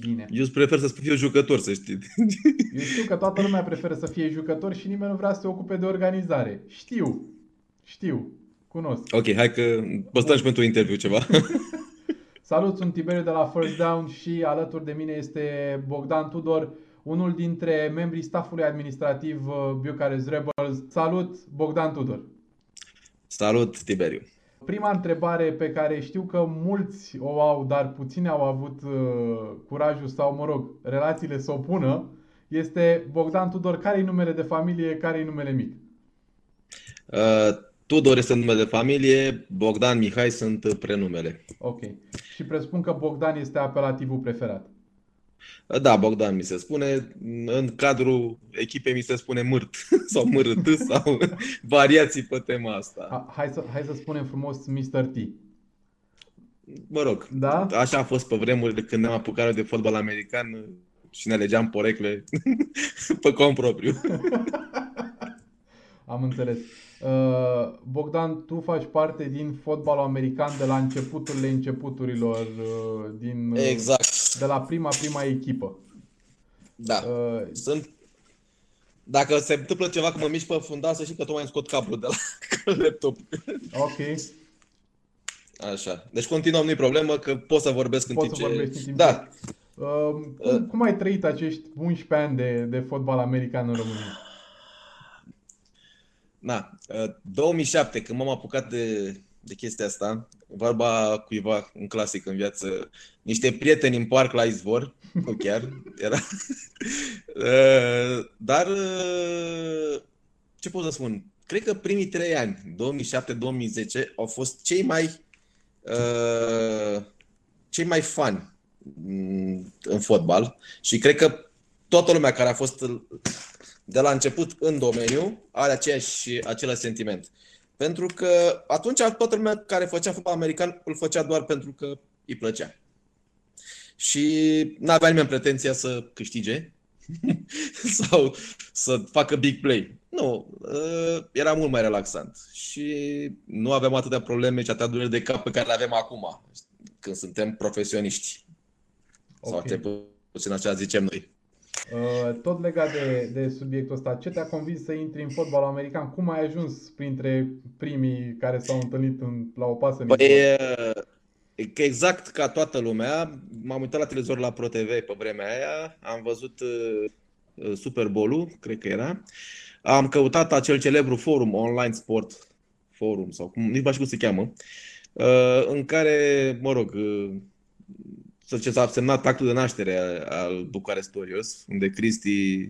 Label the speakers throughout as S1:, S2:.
S1: Bine.
S2: Eu îți prefer să fiu jucător, să știi.
S1: Eu știu că toată lumea preferă să fie jucător și nimeni nu vrea să se ocupe de organizare. Știu. Știu. Cunosc.
S2: Ok, hai că păstrăm și pentru interviu ceva.
S1: Salut, sunt Tiberiu de la First Down și alături de mine este Bogdan Tudor, unul dintre membrii staffului administrativ uh, Bucharest Rebels. Salut, Bogdan Tudor!
S2: Salut, Tiberiu!
S1: Prima întrebare pe care știu că mulți o au, dar puțini au avut uh, curajul sau, mă rog, relațiile să o pună, este Bogdan Tudor, care e numele de familie, care e numele mic?
S2: Uh, Tudor este numele de familie, Bogdan Mihai sunt prenumele.
S1: Ok. Și presupun că Bogdan este apelativul preferat.
S2: Da, Bogdan mi se spune. În cadrul echipei mi se spune mârt sau mârt sau variații pe tema asta.
S1: Hai să, hai să spunem frumos Mr. T.
S2: Mă rog,
S1: da?
S2: așa a fost pe vremurile când ne-am apucat de fotbal american și ne alegeam porecle pe cont propriu.
S1: Am înțeles. Uh, Bogdan, tu faci parte din fotbalul american de la începuturile începuturilor, uh, din,
S2: uh, exact.
S1: de la prima, prima echipă.
S2: Da. Uh, Sunt dacă se întâmplă ceva că mă mișc pe fundal, să știi că tocmai îmi scot cablul de la laptop.
S1: Ok.
S2: Așa. Deci continuăm, nu-i problemă, că pot să vorbesc în
S1: timp
S2: ce...
S1: Vorbești în timp
S2: da.
S1: Uh, cum, uh. cum ai trăit acești 11 ani de, de fotbal american în România?
S2: Na, 2007, uh, când m-am apucat de, de chestia asta, vorba cuiva, un clasic în viață, niște prieteni în parc la izvor, nu chiar, era. Uh, dar, uh, ce pot să spun? Cred că primii trei ani, 2007-2010, au fost cei mai cei mai fani mm, în fotbal și cred că toată lumea care a fost de la început în domeniu are aceeași, același sentiment. Pentru că atunci toată lumea care făcea fotbal american îl făcea doar pentru că îi plăcea. Și nu avea nimeni pretenția să câștige sau să facă big play. Nu, ă, era mult mai relaxant și nu aveam atâtea probleme și atâtea dureri de cap pe care le avem acum, când suntem profesioniști. Okay. Sau te puțin așa zicem noi.
S1: Uh, tot legat de, de subiectul ăsta, ce te-a convins să intri în fotbalul american? Cum ai ajuns printre primii care s-au întâlnit în, la o pasă?
S2: Păi, că exact ca toată lumea, m-am uitat la televizor la ProTV pe vremea aia, am văzut uh, Super Bowl-ul, cred că era, am căutat acel celebru forum, Online Sport Forum, sau cum, nici nu știu cum se cheamă, uh, în care, mă rog, uh, să zicem, s-a semnat actul de naștere al Bucarest Torios, unde Cristi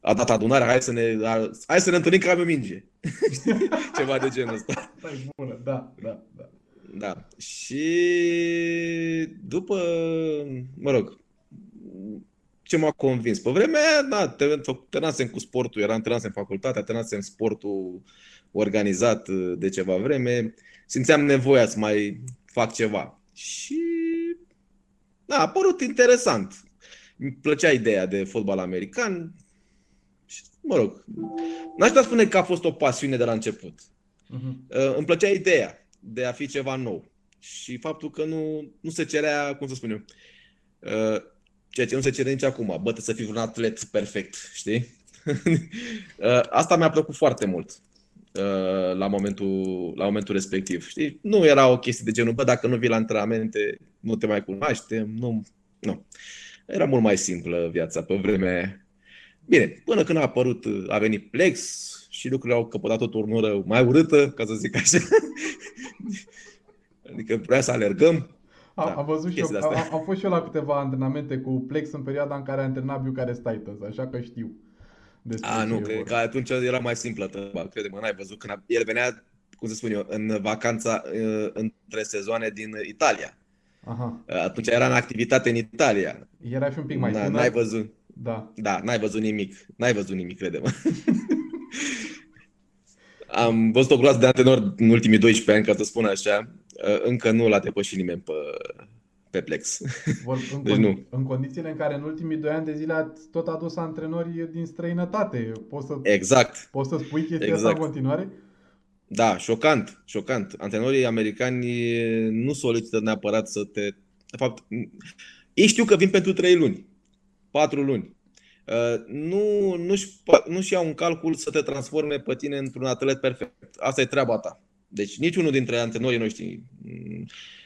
S2: a dat adunarea, hai să ne, a, hai să ne întâlnim că avem minge. Ceva de genul ăsta.
S1: Da, bună, da, da, da.
S2: Da. Și după, mă rog, ce m-a convins? Pe vremea aia, da, terminasem cu sportul, eram terminasem în facultate, terminasem sportul organizat de ceva vreme, simțeam nevoia să mai fac ceva. Și da, a părut interesant. Îmi plăcea ideea de fotbal american. Și, mă rog, n-aș putea spune că a fost o pasiune de la început. Uh-huh. Îmi plăcea ideea de a fi ceva nou. Și faptul că nu, nu se cerea, cum să spun eu, uh, ceea ce nu se cere nici acum, bă, să fii un atlet perfect, știi? Uh, asta mi-a plăcut foarte mult la momentul, la momentul respectiv. Știi? Nu era o chestie de genul, bă, dacă nu vii la antrenamente, nu te mai cunoaștem, nu, nu. Era mult mai simplă viața pe vremea Bine, până când a apărut, a venit Plex și lucrurile au căpătat o turnură mai urâtă, ca să zic așa. adică vrea să alergăm.
S1: Am, da, am văzut și eu, am, am fost și eu la câteva antrenamente cu Plex în perioada în care a antrenat Bucharest Titans, așa că știu.
S2: A, nu, cred că atunci era mai simplă treaba, crede-mă, n-ai văzut când el venea, cum să spun eu, în vacanța între sezoane din Italia. Aha. Atunci era în activitate în Italia.
S1: Era și un pic mai
S2: da, N-ai văzut.
S1: Da.
S2: Da, n-ai văzut nimic. N-ai văzut nimic, crede-mă. Am văzut o groază de antenor în ultimii 12 ani, ca să spun așa. Încă nu l-a depășit nimeni pe, pe Plex.
S1: Vor, în, deci nu. în condițiile în care în ultimii 2 ani de zile ați tot adus antrenori din străinătate. Poți să,
S2: exact.
S1: Poți să spui chestia exact. asta în continuare?
S2: Da, șocant, șocant. Antrenorii americani nu solicită neapărat să te... De fapt, Ei știu că vin pentru 3 luni, 4 luni. Uh, nu, nu-și, nu-și iau un calcul să te transforme pe tine într-un atlet perfect. Asta e treaba ta. Deci niciunul dintre antrenorii noștri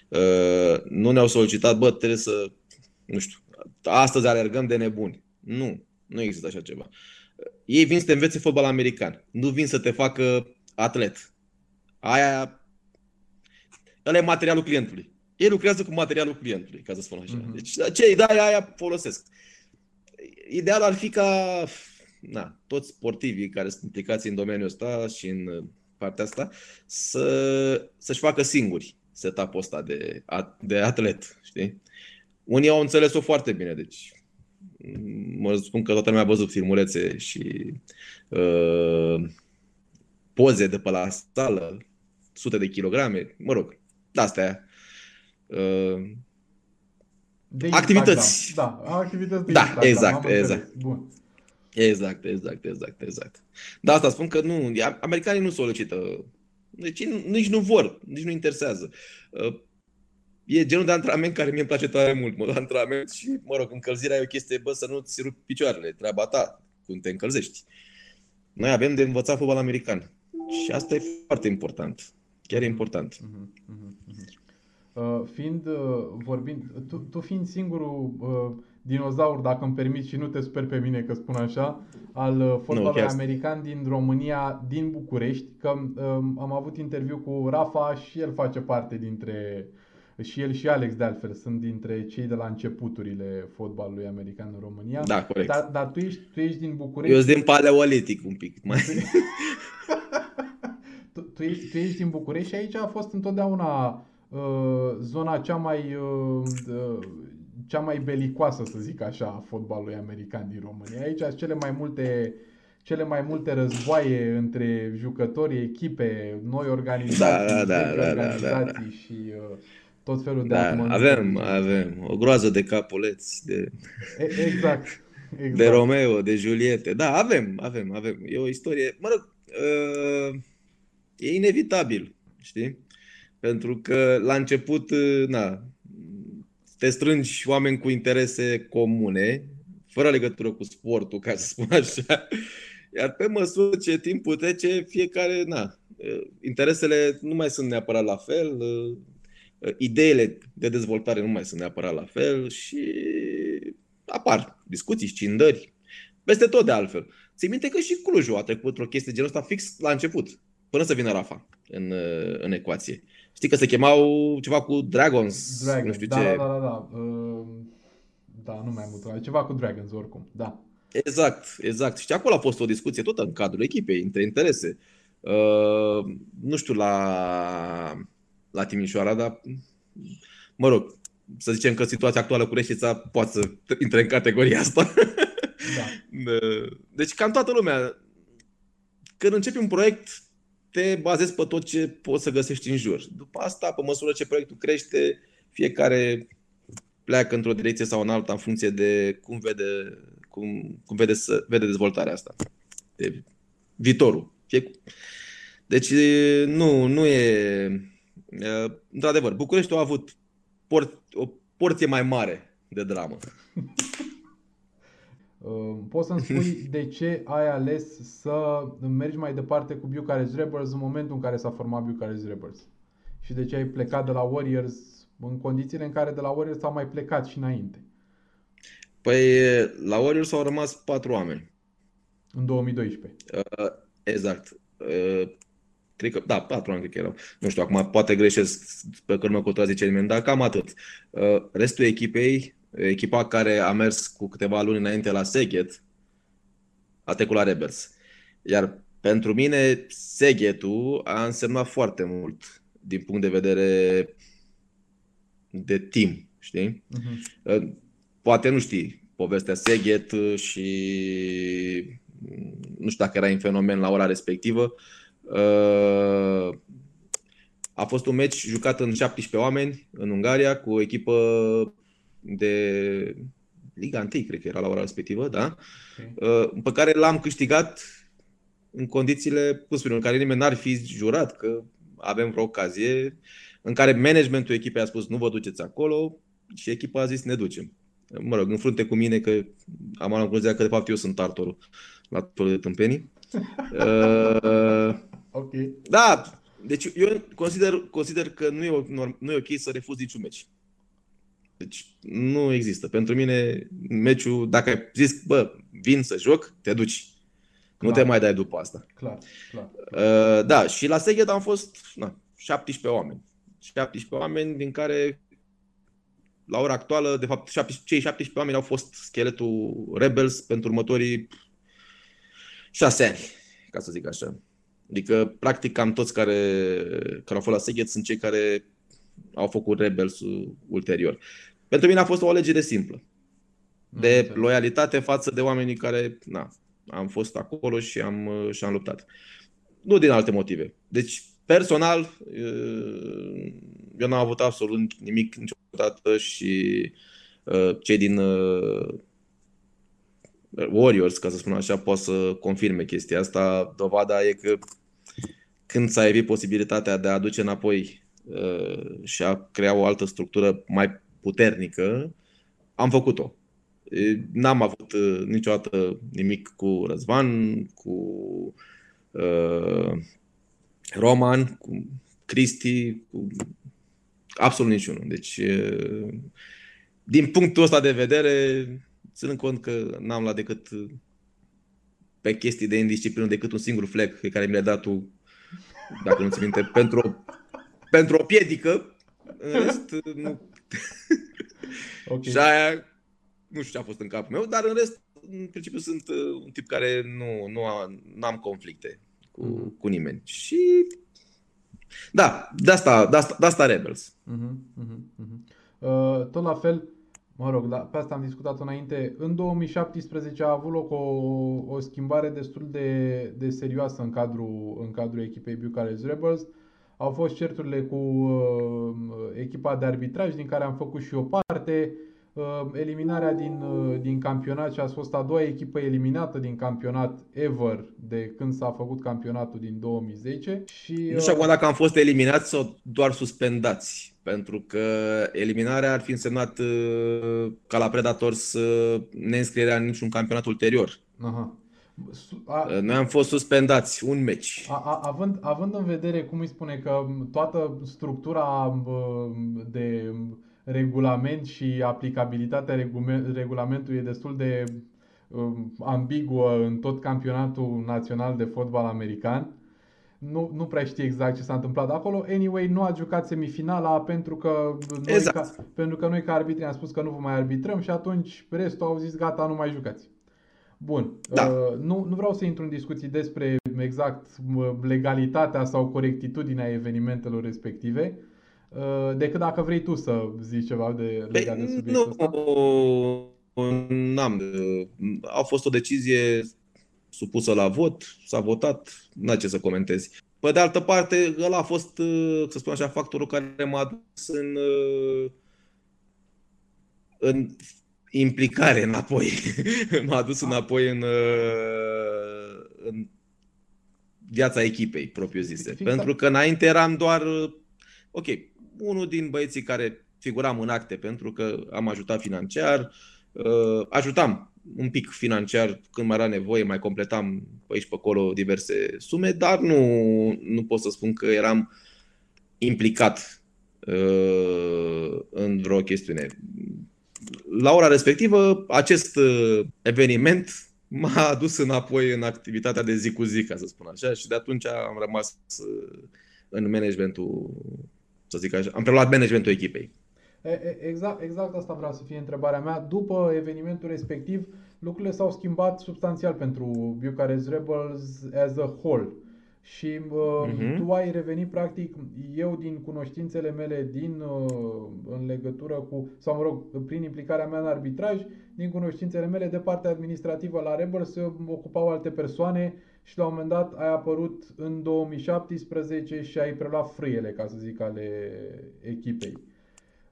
S2: uh, nu ne-au solicitat, bă, trebuie să, nu știu, astăzi alergăm de nebuni. Nu, nu există așa ceva. Ei vin să te învețe fotbal american. Nu vin să te facă atlet. Aia, ăla e materialul clientului. Ei lucrează cu materialul clientului, ca să spun așa. Mm-hmm. Deci ce da, aia folosesc. Ideal ar fi ca na, toți sportivii care sunt implicați în domeniul ăsta și în partea asta să, să-și facă singuri setup-ul ăsta de, de atlet, știi? Unii au înțeles-o foarte bine, deci mă spun că toată lumea a văzut filmulețe și uh, poze de pe la sală, sute de kilograme, mă rog, astea. Uh,
S1: de
S2: activități.
S1: Da, da, activități de
S2: da,
S1: Instagram,
S2: exact, exact.
S1: Bun.
S2: Exact, exact, exact, exact. Da, asta spun că nu, americanii nu solicită, deci nici nu vor, nici nu interesează. Uh, e genul de antrenament care mie îmi place tare mult. Mă duc antrenament și, mă rog, încălzirea e o chestie, bă, să nu-ți rupi picioarele, treaba ta, cum te încălzești. Noi avem de învățat fotbal american. Și asta e foarte important. Chiar e important. Uh-huh, uh-huh,
S1: Uh, fiind, uh, vorbind, tu, tu fiind singurul uh, dinozaur, dacă îmi permiți și nu te sper pe mine că spun așa, al uh, fotbalului no, american din România, din București, că uh, am avut interviu cu Rafa și el face parte dintre și el și Alex de altfel sunt dintre cei de la începuturile fotbalului american în România.
S2: Da, corect.
S1: Dar, dar tu, ești, tu ești din București.
S2: Eu sunt din paleolitic un pic. Mai.
S1: tu, tu, ești, tu ești din București și aici a fost întotdeauna uh, zona cea mai uh, uh, cea mai belicoasă, să zic așa, a fotbalului american din România. Aici sunt cele mai multe cele mai multe războaie între jucători, echipe, noi organizații,
S2: da, da, da,
S1: organizații
S2: da, da, da.
S1: și uh, tot felul de
S2: da, avem, avem o groază de capuleți, de...
S1: Exact. exact.
S2: De Romeo, de Juliette. Da, avem, avem, avem. E o istorie, mă rog, uh, e inevitabil, știi? Pentru că la început, uh, na, te strângi oameni cu interese comune, fără legătură cu sportul, ca să spun așa. Iar pe măsură ce timpul trece, fiecare, na, uh, interesele nu mai sunt neapărat la fel, Uh, ideile de dezvoltare nu mai sunt neapărat la fel și apar discuții, scindări, peste tot de altfel. Ții minte că și Clujul a trecut într-o chestie genul ăsta fix la început, până să vină Rafa în, uh, în ecuație. Știi că se chemau ceva cu Dragons, Dragon, nu știu
S1: da,
S2: ce.
S1: Da, da, da, da. Uh, da, nu mai mult, ceva cu Dragons oricum, da.
S2: Exact, exact. Și acolo a fost o discuție tot în cadrul echipei, între interese. Uh, nu știu, la la Timișoara, dar mă rog, să zicem că situația actuală cu Reșița poate să intre în categoria asta. Da. Deci cam toată lumea, când începi un proiect, te bazezi pe tot ce poți să găsești în jur. După asta, pe măsură ce proiectul crește, fiecare pleacă într-o direcție sau în alta în funcție de cum vede, cum, cum vede, să, vede dezvoltarea asta. De viitorul. Deci nu, nu e Uh, într-adevăr, Bucureștiul a avut por- o porție mai mare de dramă.
S1: Uh, poți să-mi spui de ce ai ales să mergi mai departe cu Bucharest Rebels în momentul în care s-a format Bucharest Rebels? Și de ce ai plecat de la Warriors în condițiile în care de la Warriors au mai plecat și înainte?
S2: Păi la Warriors au rămas patru oameni.
S1: În 2012. Uh,
S2: exact. Uh, cred că, da, patru ani cred că erau. Nu știu, acum poate greșesc pe că nu mă contrazice nimeni, dar cam atât. Uh, restul echipei, echipa care a mers cu câteva luni înainte la Seghet, a trecut la Rebels. Iar pentru mine, Seghetul a însemnat foarte mult din punct de vedere de team, știi? Uh-huh. Poate nu știi povestea Seghet și nu știu dacă era în fenomen la ora respectivă, Uh, a fost un meci jucat în 17 oameni în Ungaria cu o echipă de Liga 1, cred că era la ora respectivă, da? Okay. Uh, pe care l-am câștigat în condițiile, cum spun, în care nimeni n-ar fi jurat că avem vreo ocazie, în care managementul echipei a spus nu vă duceți acolo și echipa a zis ne ducem. mă rog, în frunte cu mine că am luat concluzia că de fapt eu sunt tartorul la tot de tâmpenii. uh,
S1: Ok.
S2: da, deci eu consider, consider că nu e, nu e ok să refuzi niciun meci. Deci nu există. Pentru mine, meciul, dacă ai zis, bă, vin să joc, te duci. Nu
S1: Clar.
S2: te mai dai după asta.
S1: Clar, clar.
S2: Uh, da, și la Seged am fost na, 17 oameni. 17 oameni din care la ora actuală, de fapt, 17, cei 17 oameni au fost scheletul Rebels pentru următorii 6 ani, ca să zic așa. Adică, practic, cam toți care, care au fost la Seged sunt cei care au făcut Rebels ulterior. Pentru mine a fost o alegere simplă. De
S1: Înțeleg.
S2: loialitate față de oamenii care, na, am fost acolo și am, și am luptat. Nu din alte motive. Deci, personal, uh, eu n-am avut absolut nimic niciodată și uh, cei din uh, Warriors, ca să spun așa, pot să confirme chestia asta. Dovada e că când s-a evit posibilitatea de a aduce înapoi uh, și a crea o altă structură mai puternică, am făcut-o. E, N-am avut uh, niciodată nimic cu Răzvan, cu uh, Roman, cu Cristi, cu absolut niciunul. Deci, uh, din punctul ăsta de vedere, ținând cont că n-am luat decât uh, pe chestii de indisciplină decât un singur fleck pe care mi l-ai dat tu, dacă nu ți minte, pentru, o- pentru o piedică, în rest, uh, nu.
S1: Ok.
S2: Și aia, nu știu ce a fost în capul meu, dar în rest, în principiu, sunt uh, un tip care nu, nu a, n-am conflicte cu,
S1: Mhm.
S2: cu nimeni. Și da, de asta, de asta, de asta Rebels.
S1: Mhm, mhm, mhm. Uh, Tot la fel, mă rog, da, pe asta am discutat înainte. În 2017 a avut loc o, o schimbare destul de, de serioasă în cadrul, în cadrul echipei Bucharest Rebels. Au fost certurile cu uh, echipa de arbitraj, din care am făcut și o parte. Uh, eliminarea din, uh, din campionat și a fost a doua echipă eliminată din campionat ever de când s-a făcut campionatul din 2010. Și,
S2: Nu știu
S1: uh,
S2: acum dacă am fost eliminați sau doar suspendați. Pentru că eliminarea ar fi însemnat uh, ca la Predator să ne înscrierea în niciun campionat ulterior.
S1: Aha. Su- A,
S2: Uh, Noi am fost suspendați un meci.
S1: a, a, având, având în vedere, cum îi spune, că toată structura bă, de regulament și aplicabilitatea regulame- regulamentului e destul de um, ambiguă în tot campionatul național de fotbal american, nu, nu prea știi exact ce s-a întâmplat acolo. Anyway, nu a jucat semifinala pentru că noi,
S2: Exact.
S1: ca, pentru că noi ca arbitri am spus că nu vă mai arbitrăm și atunci restul au zis gata, nu mai jucați. Bun.
S2: Da.
S1: Uh, nu, nu vreau să intru în discuții despre exact mă, legalitatea sau corectitudinea evenimentelor respective, uh, decât dacă vrei tu să zici ceva de legat de
S2: Păi,
S1: subiectul ăsta.
S2: nu, n-am. A fost o decizie supusă la vot, s-a votat, n-a ce să comentezi. Pe de altă parte, ăla a fost, uh, să spun așa, factorul care m-a dus în, uh, în implicare înapoi. M-a dus înapoi în, uh, în viața echipei, propriu zise.
S1: Fix
S2: Pentru că înainte eram doar, uh, ok, unul din băieții care figuram în acte pentru că am ajutat financiar, uh, ajutam un pic financiar când mai era nevoie, mai completam pe aici pe acolo diverse sume, dar nu, nu pot să spun că eram implicat uh, în vreo chestiune. La ora respectivă, acest uh, eveniment m-a adus înapoi în activitatea de zi cu zi, ca să spun așa, și de atunci am rămas uh, în managementul, să zic așa, am preluat managementul echipei.
S1: E- e- Exact, exact asta vreau să fie întrebarea mea. După evenimentul respectiv, lucrurile s-au schimbat substanțial pentru Bucharest Rebels as a whole. Și uh,
S2: Mhm.
S1: tu ai revenit practic, eu din cunoștințele mele din uh, în legătură cu, sau mă rog, prin implicarea mea în arbitraj, din cunoștințele mele de partea administrativă la Rebels se ocupau alte persoane și la un moment dat ai apărut în 2017 și ai preluat frâiele, ca să zic, ale echipei.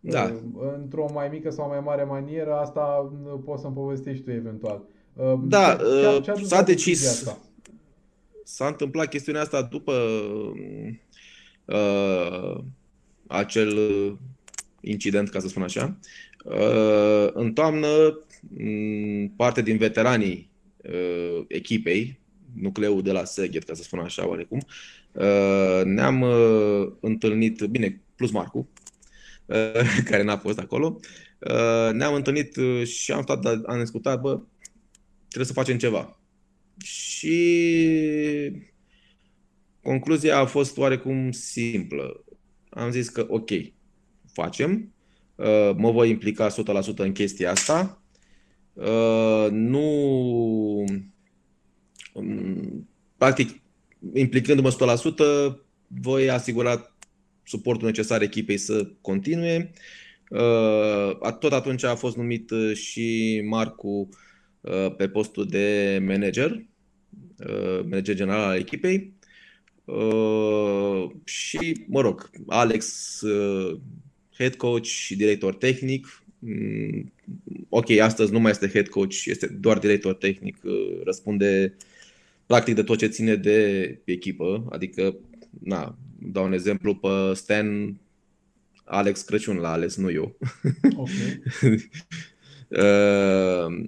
S2: Da.
S1: Uh, Într-o mai mică sau mai mare manieră, asta uh, poți să-mi povestești tu eventual. Uh,
S2: Da,
S1: ce- ce-
S2: uh,
S1: ce a dus
S2: s-a
S1: la
S2: decis-
S1: decizia asta?
S2: S-a întâmplat chestiunea asta după uh, acel uh, incident, ca să spun așa. Uh, în toamnă, parte din veteranii uh, echipei, nucleul de la Seghet, ca să spun așa oarecum, uh, ne-am întâlnit, bine, plus Marcu, care n-a fost acolo, ne-am întâlnit și am stat, am discutat, bă, trebuie să facem ceva. Și concluzia a fost oarecum simplă. Am zis că ok, facem, Uh, mă voi implica 100% în chestia asta. Uh, nu. Um, practic, implicându-mă 100%, voi asigura suportul necesar echipei să continue. Uh, tot atunci a fost numit și Marcu pe postul de manager, manager general al echipei. Și, mă rog, Alex head coach și director tehnic. Mm, ok, astăzi nu mai este head coach, este doar director tehnic, uh, răspunde practic de tot ce ține de echipă, adică, na, dau un exemplu pe Stan, Alex Crăciun l-a ales, nu eu. Okay. Uh,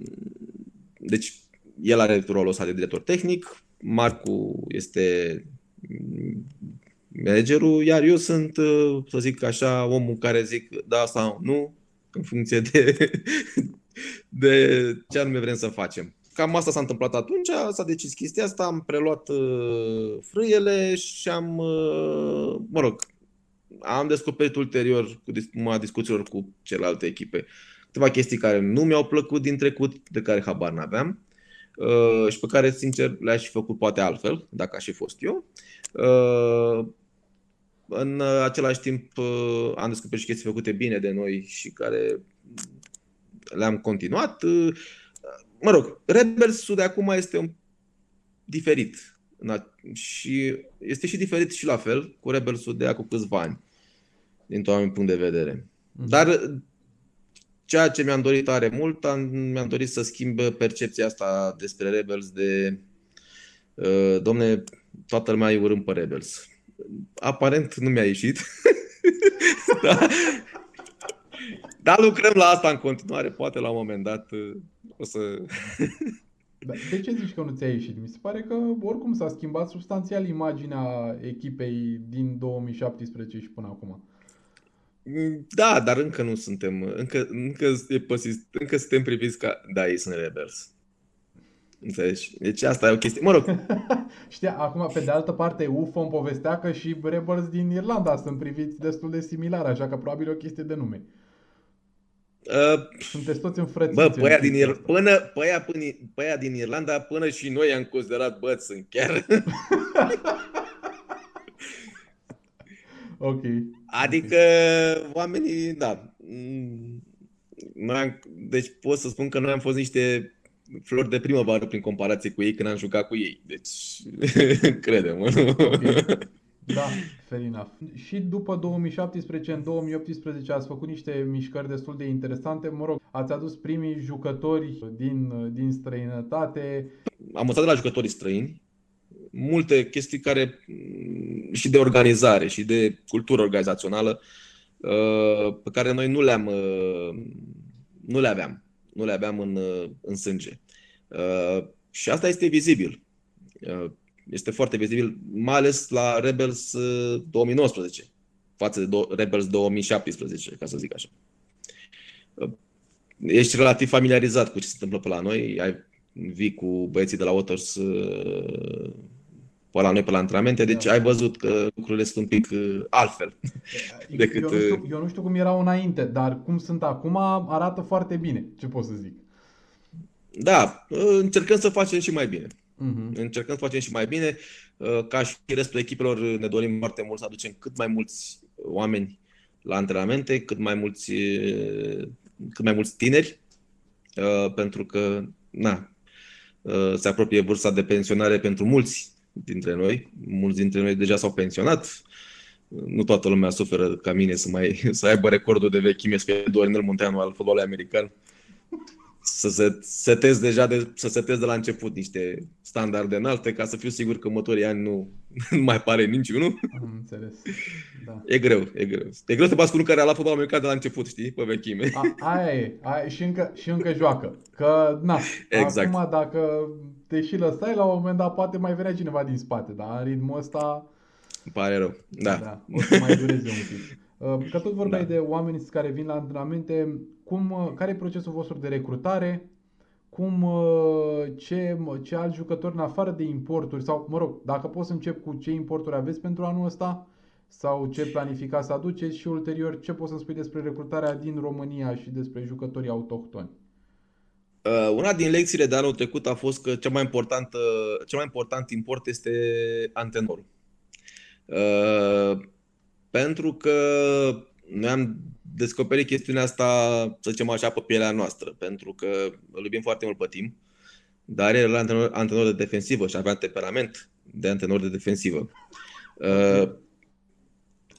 S2: deci, el are rolul ăsta de director tehnic, Marcu este managerul, iar eu sunt, uh, să zic așa, omul care zic da sau nu, în funcție de, de ce anume vrem să facem. Cam asta s-a întâmplat atunci, s-a decis chestia asta, am preluat uh, frâiele și am, uh, mă rog, am descoperit ulterior cu discuțiilor cu celelalte echipe câteva chestii care nu mi-au plăcut din trecut, de care habar n-aveam uh, și pe care, sincer, le-aș fi făcut poate altfel, dacă aș fi fost eu. Uh, în uh, același timp uh, am descoperit și chestii făcute bine de noi și care le-am continuat. Uh, mă rog, Rebels de acum este un diferit. Și este și diferit și la fel cu Rebels de acum câțiva ani, din tot punct de vedere. Mhm. Dar ceea ce mi-am dorit tare mult, am, mi-am dorit să schimb percepția asta despre Rebels de uh, domne, toată lumea îi urâm pe Rebels aparent nu mi-a ieșit. da. Dar lucrăm la asta în continuare. Poate la un moment dat uh, o să...
S1: Da, de ce zici că nu ți-a ieșit? Mi se pare că oricum s-a schimbat substanțial imaginea echipei din 2017 și până acum.
S2: Da, dar încă nu suntem, încă, încă, e păsist, încă suntem priviți ca, da, ei sunt rebels. Înțelegi? Deci asta e o chestie. Mă rog.
S1: Știa, acum, pe de altă parte, UFO îmi povestea că și Rebels din Irlanda sunt priviți destul de similar, așa că probabil e o chestie de nume. Uh, Sunteți toți înfrățiți.
S2: Bă, pe aia din, Ir- până, pe aia, până, pe aia din Irlanda, până și noi am considerat, bă, sunt chiar...
S1: ok.
S2: Adică oamenii, da. Noi deci pot să spun că noi am fost niște flori de primăvară prin comparație cu ei când am jucat cu ei. Deci, credem. Okay.
S1: Da, fair enough. Și după 2017, în 2018 ați făcut niște mișcări destul de interesante. Mă rog, ați adus primii jucători din, din străinătate.
S2: Am învățat de la jucătorii străini multe chestii care și de organizare și de cultură organizațională uh, pe care noi nu le-am uh, nu le aveam nu le aveam în, în sânge. Uh, și asta este vizibil. Uh, este foarte vizibil, mai ales la Rebels 2019 uh, față de Rebels 2017, ca să zic așa. Ești relativ familiarizat cu ce se întâmplă pe la noi, ai vii cu băieții de la Waters pe la noi pe la antrenamente, deci da. ai văzut că lucrurile sunt un pic altfel decât... Eu
S1: nu, știu, eu nu știu cum erau înainte, dar cum sunt acum arată foarte bine, ce pot să zic.
S2: Da, încercăm să facem și mai bine. Uh-huh. Încercăm să facem și mai bine. Ca și restul echipelor ne dorim foarte mult să aducem cât mai mulți oameni la antrenamente, cât mai mulți, cât mai mulți tineri, pentru că na, se apropie vârsta de pensionare pentru mulți dintre noi. Mulți dintre noi deja s-au pensionat. Nu toată lumea suferă ca mine să mai să aibă recordul de vechime, să fie Dorinel Munteanu al fotbalului american să se setez deja de, să setez de la început niște standarde înalte ca să fiu sigur că următorii ani nu, nu mai pare niciunul.
S1: Am înțeles. Da.
S2: E greu, e greu. E greu să bați cu unul care a luat fotbal american de la început, știi, pe vechime.
S1: A, aia e, aia, și, încă, și încă joacă. Că, na,
S2: Exact.
S1: acum dacă te și lăsai, la un moment dat poate mai venea cineva din spate, dar în ritmul ăsta,
S2: Îmi pare rău. Da.
S1: da o să mai dureze un pic. Uh, Că tot vorbeai
S2: Da.
S1: de oameni care vin la antrenamente, cum, uh, care e procesul vostru de recrutare? Cum, uh, ce, ce alți jucători în afară de importuri sau, mă rog, dacă pot să încep cu ce importuri aveți pentru anul ăsta sau ce planificați să aduceți și ulterior ce poți să spui despre recrutarea din România și despre jucătorii autohtoni?
S2: Uh, una din lecțiile de anul trecut a fost că cel mai important, uh, cel mai important import este antrenorul. Uh, pentru că noi am descoperit chestiunea asta, să zicem așa, pe pielea noastră, pentru că îl iubim foarte mult pe timp, dar el era antrenor, antrenor de defensivă și avea temperament de antrenor de defensivă. Uh,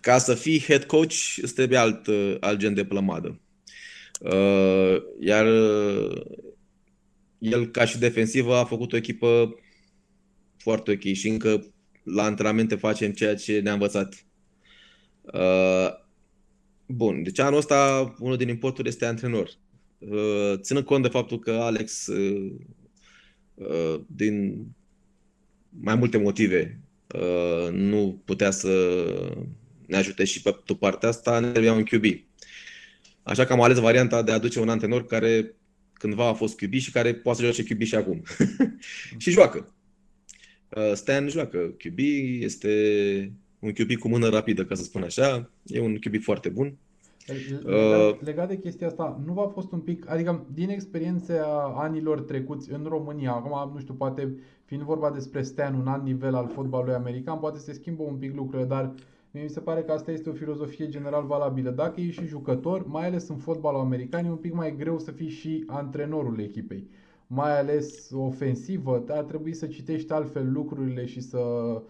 S2: ca să fii head coach, îți trebuie alt, uh, alt gen de plămadă. Uh, iar uh, el, ca și defensivă, a făcut o echipă foarte ok și încă la antrenamente facem ceea ce ne-a învățat. Uh, Bun, deci anul ăsta unul din importuri este antrenor. Uh, Ținând cont de faptul că Alex, uh, uh, din mai multe motive, uh, nu putea să ne ajute și pe pe partea asta, ne trebuia un QB. Așa că am ales varianta de a aduce un antrenor care cândva a fost QB și care poate să joace QB și acum. și joacă. Uh, Stan joacă QB, este un QB cu mână rapidă, ca să spun așa. E un QB foarte bun.
S1: Legat, legat de chestia asta, nu v-a fost un pic, adică din experiența anilor trecuți în România, acum nu știu, poate fiind vorba despre Stan, un alt nivel al fotbalului american, poate se schimbă un pic lucrurile, dar mie mi se pare că asta este o filozofie general valabilă. Dacă ești și jucător, mai ales în fotbalul american, e un pic mai greu să fii și antrenorul echipei. Mai ales ofensivă, ar trebui să citești altfel lucrurile și să uh,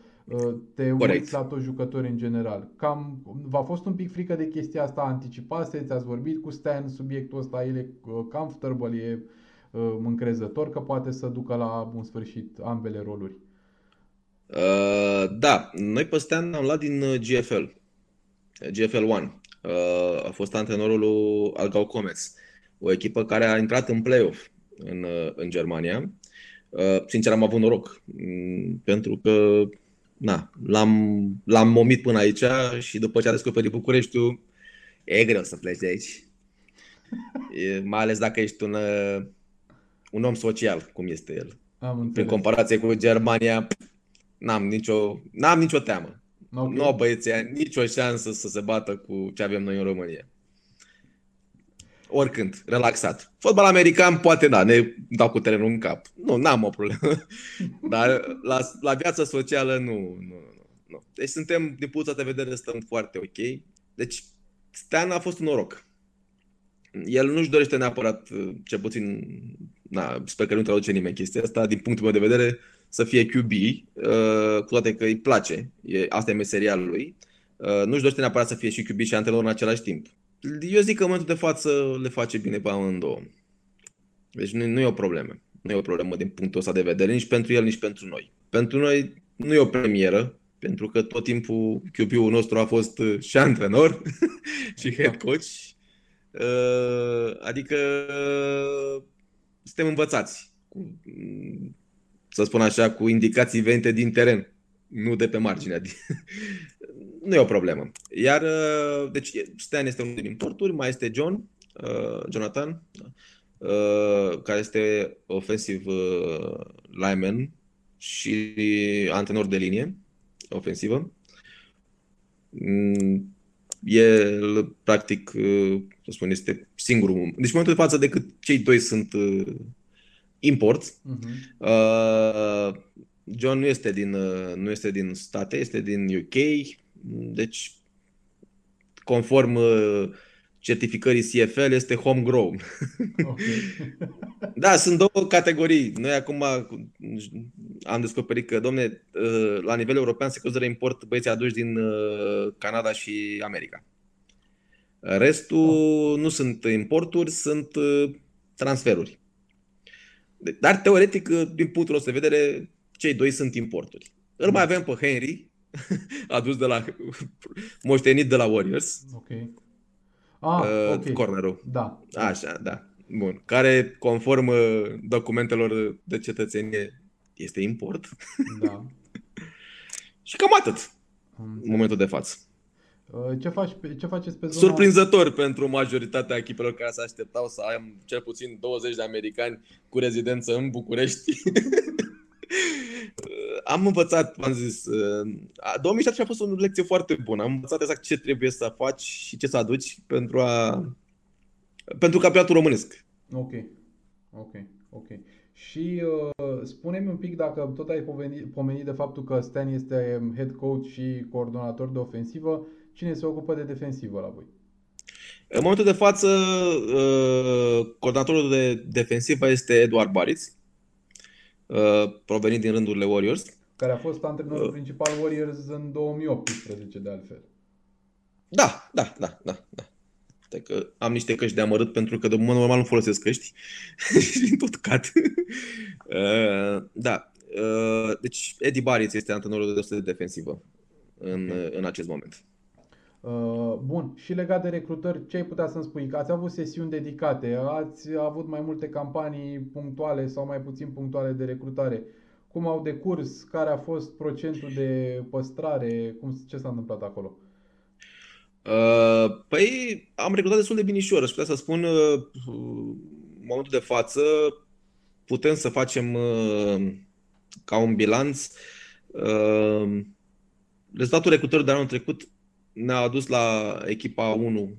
S1: te
S2: Corect.
S1: uiți la toți jucătorii în general. Cam, v-a fost un pic frică de chestia asta, anticipaseți, ați vorbit cu Stan subiectul ăsta, el e uh, comfortable, e uh, încrezător că poate să ducă la bun sfârșit ambele roluri.
S2: Uh, da, noi pe Stan am luat din uh, GFL, GFL 1. Uh, a fost antrenorul lui Algau Comets, o echipă care a intrat în play-off în, uh, în Germania. Uh, sincer, am avut noroc, mm, pentru că na, l-am, l-am momit până aici și după ce a descoperit Bucureștiul, e greu să pleci de aici. E, mai ales dacă ești un, uh, un om social, cum este el.
S1: Am
S2: Prin
S1: înțeles.
S2: comparație cu Germania, n-am nicio, n-am nicio teamă.
S1: Ok.
S2: Nu au băieții aia nicio șansă să se bată cu ce avem noi în România. Oricând, relaxat. Fotbal american, poate da, ne dau cu terenul în cap. Nu, n-am o problemă. Dar la, la viața socială, nu, nu, nu, nu. Deci suntem, din punctul ăsta de vedere, stăm foarte ok. Deci, Stan a fost un noroc. El nu-și dorește neapărat, cel puțin, na, sper că nu traduce nimeni chestia asta, din punctul meu de vedere, să fie QB, uh, cu toate că îi place, e, asta e meseria lui, uh, nu-și dorește neapărat să fie și QB și antrenor în același timp. Eu zic că în momentul de față le face bine pe amândouă. Deci nu, nu e o problemă. Nu e o problemă din punctul ăsta de vedere, nici pentru el, nici pentru noi. Pentru noi nu e o premieră, pentru că tot timpul QB-ul nostru a fost uh, și antrenor și head coach. Uh, Adică uh, suntem învățați, cu, să spun așa, cu indicații venite din teren, nu de pe marginea. nu e o problemă. Iar, uh, deci, Stan este unul din importuri, mai este John, uh, Jonathan, uh, care este offensive uh, lineman și antrenor de linie ofensivă. Mm, El, practic, uh, să spun, este singurul. Deci, în momentul de față, decât cei doi sunt uh, imports,
S1: Mhm.
S2: Uh, John nu este din, uh, nu este din state, este din UK, deci conform uh, certificării CFL este homegrown.
S1: Ok.
S2: Da, sunt două categorii. Noi acum am descoperit că, domne, uh, la nivel european se consideră import băieții aduși din uh, Canada și America. Restul nu sunt importuri, sunt uh, transferuri. Dar teoretic, din punctul ăsta de vedere, cei doi sunt importuri. Îl mai avem pe Henry, adus de la moștenit de la Warriors.
S1: Ok. Ah, uh, okay.
S2: Cornerul.
S1: Da.
S2: Așa, da. Bun. Care, conform uh, documentelor de cetățenie, este import.
S1: Da.
S2: și cam atât. În momentul de față.
S1: Uh, ce, faci pe, ce faceți pe
S2: zona... Surprinzător pentru majoritatea echipelor care se așteptau să ai cel puțin 20 de americani cu rezidență în București. am învățat, am zis, 2007 uh, a fost o lecție foarte bună. Am învățat exact ce trebuie să faci și ce să aduci pentru a pentru campionatul românesc.
S1: Ok, ok, ok. Și uh, spune-mi un pic dacă tot ai pomenit, pomenit de faptul că Stan este head coach și coordonator de ofensivă, cine se ocupă de defensivă la voi?
S2: În momentul de față, uh, coordonatorul de defensivă este Eduard Bariț, uh, provenit din rândurile Warriors.
S1: Care a fost antrenorul uh. principal Warriors în 2018, de altfel.
S2: Da, da, da, da, da. Că am niște căști de amărât pentru că de mod normal nu folosesc căști și tot cad. uh, da. Uh, deci Eddie Bariț este antrenorul de defensivă în, okay. în acest moment.
S1: Uh, bun, și legat de recrutări, ce ai putea să-mi spui? Că ați avut sesiuni dedicate, ați avut mai multe campanii punctuale sau mai puțin punctuale de recrutare. Cum au decurs? Care a fost procentul de păstrare? Cum, ce s-a întâmplat acolo?
S2: Uh, păi am recrutat destul de binișor, aș putea să spun uh, în momentul de față putem să facem uh, ca un bilanț uh, rezultatul recrutării de anul trecut ne-a adus la echipa 1,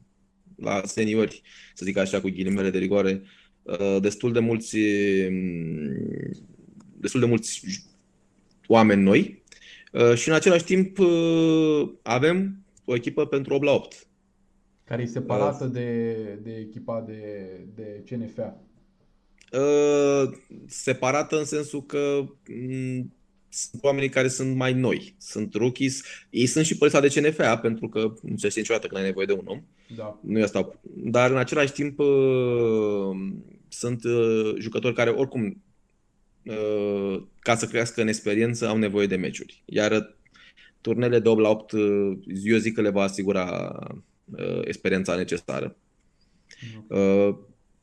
S2: la seniori, să zic așa, cu ghilimele de rigoare, uh, destul de mulți um, destul de mulți oameni noi uh, și în același timp uh, avem o echipă pentru 8 la 8.
S1: Care e separată de, de echipa de, de CNFA?
S2: separată în sensul că mm, sunt oamenii care sunt mai noi, sunt rookies. Ei sunt și pe de CNFA, pentru că nu se știe niciodată când ai nevoie de un om.
S1: Da.
S2: Nu e asta. Dar în același timp uh, sunt uh, jucători care oricum uh, ca să crească în experiență au nevoie de meciuri. Iar turnele de 8 la 8 eu zic că le va asigura experiența necesară. Okay.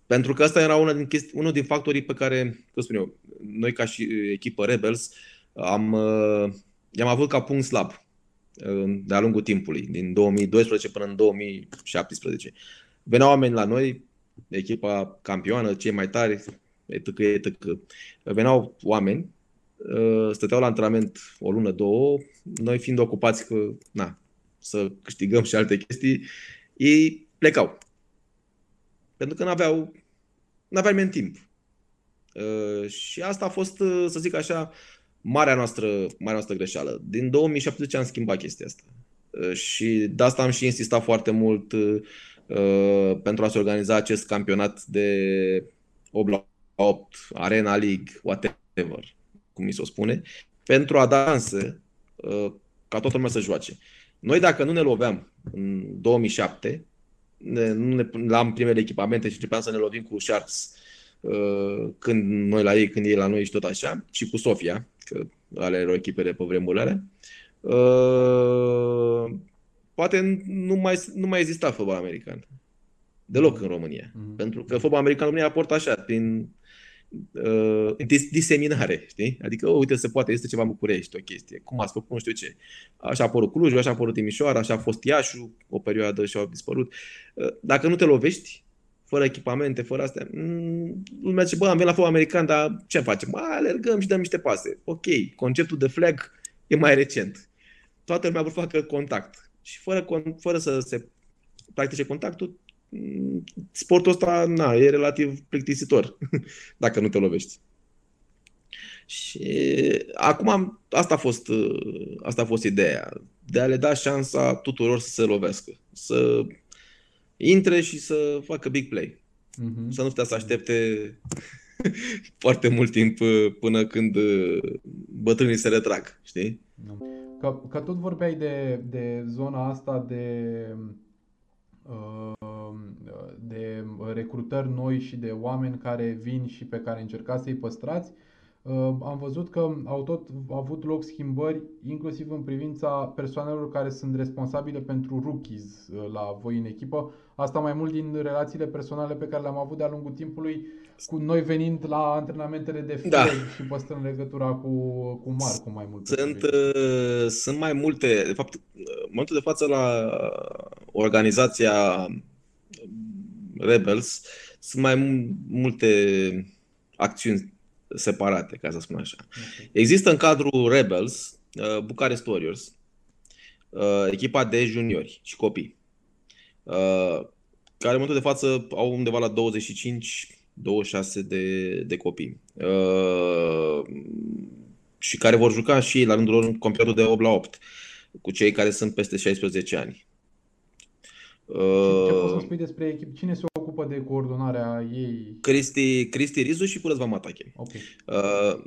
S2: Pentru că asta era una din chesti- unul din factorii pe care, cum spun eu, noi ca și echipă Rebels am, uh, i-am avut ca punct slab uh, de-a lungul timpului, din 2012 până în 2017. Veneau oameni la noi, echipa campioană, cei mai tari, etc. etc. Veneau oameni, uh, stăteau la antrenament o lună, două, noi fiind ocupați că, na, să câștigăm și alte chestii, ei plecau. Pentru că n-aveau, n-aveau nimeni timp. și asta a fost, să zic așa, marea noastră, marea noastră greșeală. Din 2017 am schimbat chestia asta. Uh, și de asta am și insistat foarte mult uh, pentru a se organiza acest campionat de 8 la 8, Arena League, whatever, cum mi se spune, pentru a da șanse uh, ca toată lumea să joace. Noi dacă nu ne loveam în 2007, ne, nu ne am primele echipamente și începeam să ne lovim cu Sharks uh, când noi la ei, când ei la noi și tot așa, și cu Sofia, că ale erau echipele pe vremurile alea. Uh, poate nu mai, nu mai exista fotbal american. Deloc în România. Mm-hmm. Pentru că fotbal american în România aportă așa, prin uh, dis- diseminare, știi? Adică, oh, uite, se poate, este ceva în București, o chestie. Cum ați făcut, nu știu ce. Așa a apărut Clujul, așa a apărut Timișoara, așa a fost Iașu, o perioadă și au dispărut. Uh, dacă nu te lovești, fără echipamente, fără astea. Mm, lumea zice, bă, am venit la fotbal american, dar ce facem? Bă, alergăm și dăm niște pase. Ok, conceptul de flag e mai recent. Toată lumea vor facă contact. Și fără, fără să se practice contactul, mm, sportul ăsta na, e relativ plictisitor dacă nu te lovești. Și acum am, asta, a fost, asta a fost ideea, de a le da șansa tuturor să se lovească, să intre și să facă big play. Uh-huh. Să nu stea să aștepte foarte mult timp uh, până când uh, bătrânii se retrag, știi?
S1: Că, că tot vorbeai de, de zona asta de, uh, de recrutări noi și de oameni care vin și pe care încercați să-i păstrați. Uh, am văzut că au tot avut loc schimbări, inclusiv în privința persoanelor care sunt responsabile pentru rookies uh, la voi în echipă. Asta mai mult din relațiile personale pe care le-am avut de-a lungul timpului, cu noi venind la antrenamentele de field da. și păstrând legătura cu, cu Marco mai mult.
S2: Sunt, uh, sunt mai multe, de fapt, în momentul de față la organizația Rebels sunt mai multe acțiuni separate, ca să spun așa. Okay. Există în cadrul Rebels uh, Bucharest Warriors, uh, echipa de juniori și copii, uh, care în momentul de față au undeva la 25-26 de, de copii. Uh, și care vor juca și la rândul lor în campionatul de 8 la 8 cu cei care sunt peste 16 ani.
S1: Ce poți să uh, spui despre echipă? Cine se ocupă de coordonarea ei?
S2: Cristi, Cristi Rizu și Purăzva Matache. Okay. Uh,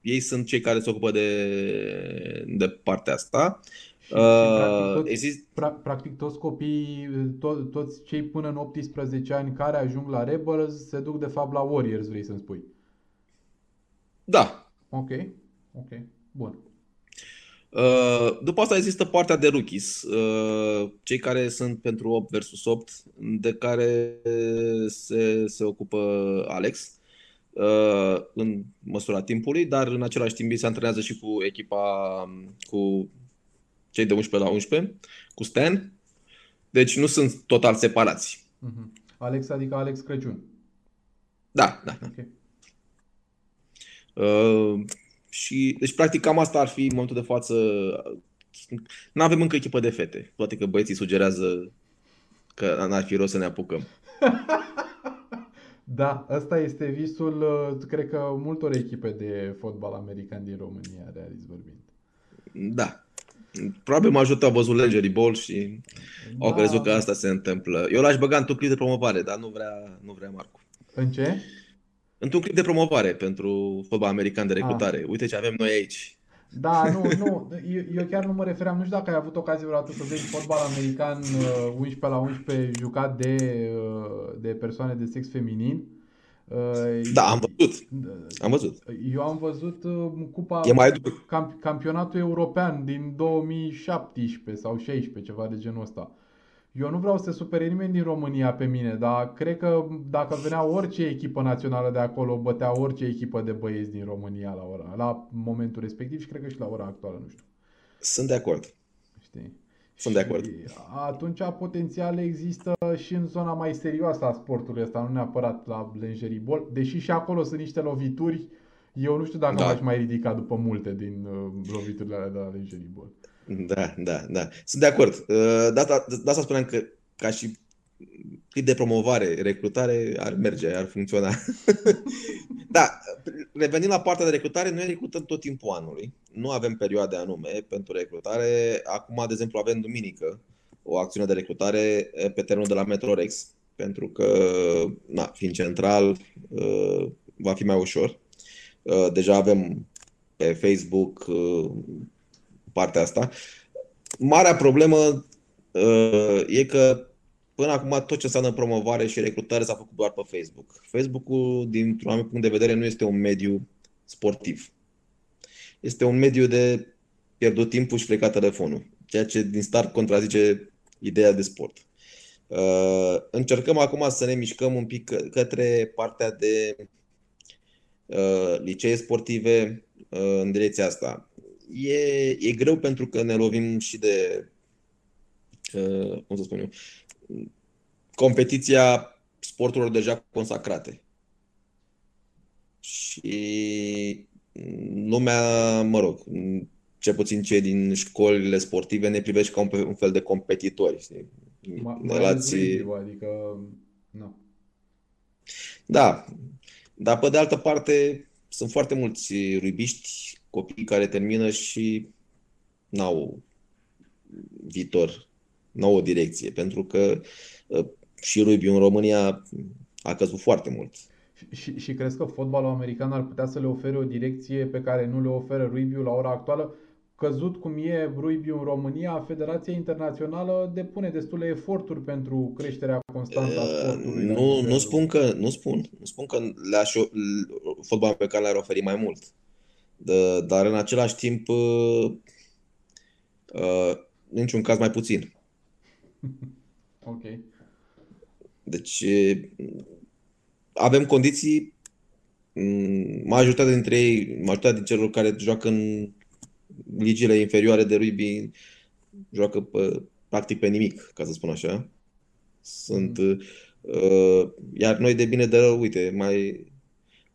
S2: ei sunt cei care se ocupă de, de partea asta.
S1: Și, uh, practic, toți, exist... pra, practic toți copiii, to, toți cei până în 18 ani care ajung la Rebels se duc de fapt la Warriors, vrei să-mi spui?
S2: Da.
S1: Ok, ok, bun.
S2: Uh, după asta există partea de rookies, uh, cei care sunt pentru 8 versus 8, de care se, se ocupă Alex uh, în măsura timpului, dar în același timp se antrenează și cu echipa, cu cei de 11 la 11, cu Stan. Deci nu sunt total separați.
S1: Uh-huh. Alex adică Alex Crăciun.
S2: Da, da. da. Okay. Uh, și, deci, practic, cam asta ar fi în momentul de față. Nu avem încă echipă de fete, toate că băieții sugerează că n-ar fi rost să ne apucăm.
S1: da, ăsta este visul, uh, cred că, multor echipe de fotbal american din România, realist vorbind.
S2: Da. Probabil mă ajută, a văzut Lingerie Ball și da. au crezut că asta se întâmplă. Eu l-aș băga într-un clip de promovare, dar nu vrea, nu vrea Marcu.
S1: În ce?
S2: Într-un clip de promovare pentru fotbal american de recrutare. Ah. Uite ce avem noi aici.
S1: Da, nu, nu, eu, eu chiar nu mă refeream, nu știu dacă ai avut ocazie vreodată să vezi fotbal american 11 uh, la 11 jucat de, uh, de persoane de sex feminin.
S2: Uh, da, am văzut. Am văzut.
S1: Eu am văzut cupa e mai camp, campionatul european din 2017 sau 16, ceva de genul ăsta. Eu nu vreau să supere nimeni din România pe mine, dar cred că dacă venea orice echipă națională de acolo, bătea orice echipă de băieți din România la, ora, la momentul respectiv și cred că și la ora actuală, nu știu.
S2: Sunt de acord.
S1: Știi?
S2: Sunt de acord.
S1: Atunci potențial există și în zona mai serioasă a sportului ăsta, nu neapărat la lingerie ball, deși și acolo sunt niște lovituri. Eu nu știu dacă da. m-aș mai ridica după multe din uh, loviturile alea de la lingerie ball.
S2: Da, da, da. Sunt de acord. Uh, de asta, de asta spuneam că ca și cât de promovare, recrutare ar merge, ar funcționa. da, revenind la partea de recrutare, noi recrutăm tot timpul anului. Nu avem perioade anume pentru recrutare. Acum, de exemplu, avem duminică o acțiune de recrutare pe terenul de la Metrorex, pentru că, na, fiind central, uh, va fi mai ușor. Uh, deja avem pe Facebook partea asta. Marea problemă uh, e că până acum tot ce înseamnă promovare și recrutare s-a făcut doar pe Facebook. Facebook-ul, dintr-un anumit punct de vedere, nu este un mediu sportiv. Este un mediu de pierdut timpul și plecat telefonul, ceea ce din start contrazice ideea de sport. Uh, încercăm acum să ne mișcăm un pic către partea de uh, licee sportive uh, în direcția asta e, e greu pentru că ne lovim și de, uh, cum să spun eu, competiția sporturilor deja consacrate. Și lumea, mă rog, ce puțin cei din școlile sportive ne privește ca un, un fel de competitori. Știi?
S1: Ma, Relații... adică, nu.
S2: Da, dar pe de altă parte sunt foarte mulți rubiști copii care termină și n-au viitor, n-au o direcție, pentru că uh, și rugby în România a căzut foarte mult.
S1: Și, și crezi că fotbalul american ar putea să le ofere o direcție pe care nu le oferă rugby la ora actuală? căzut cum e rugby în România, Federația Internațională depune destule eforturi pentru creșterea constantă a sportului. la
S2: Nu, nu
S1: nivelul-
S2: spun că, nu spun, nu spun că le-aș, fotbalul pe care l-ar oferi mai mult. De- Dar în același timp, uh, uh, în niciun caz mai puțin.
S1: Ok.
S2: Deci e, avem condiții, m, majoritatea dintre ei, majoritatea din celor care joacă în ligile inferioare de rugby joacă pe, practic pe nimic, ca să spun așa. Sunt, uh, iar noi de bine de rău, uite, mai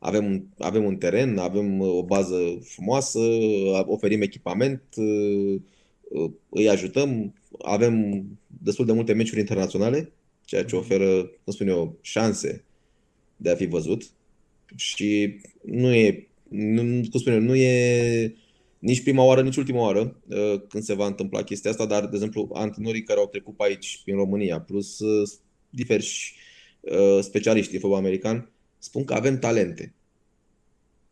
S2: avem un, avem un teren, avem uh, o bază frumoasă, oferim echipament, uh, uh, îi ajutăm, avem destul de multe meciuri internaționale, ceea ce oferă, cum spun eu, șanse de a fi văzut. Și nu e, nu, cum spun eu, nu e nici prima oară, nici ultima oară uh, când se va întâmpla chestia asta, dar, de exemplu, antrenorii care au trecut pe aici, prin România, plus uh, diversi uh, specialiști din fotbal american, spun că avem talente.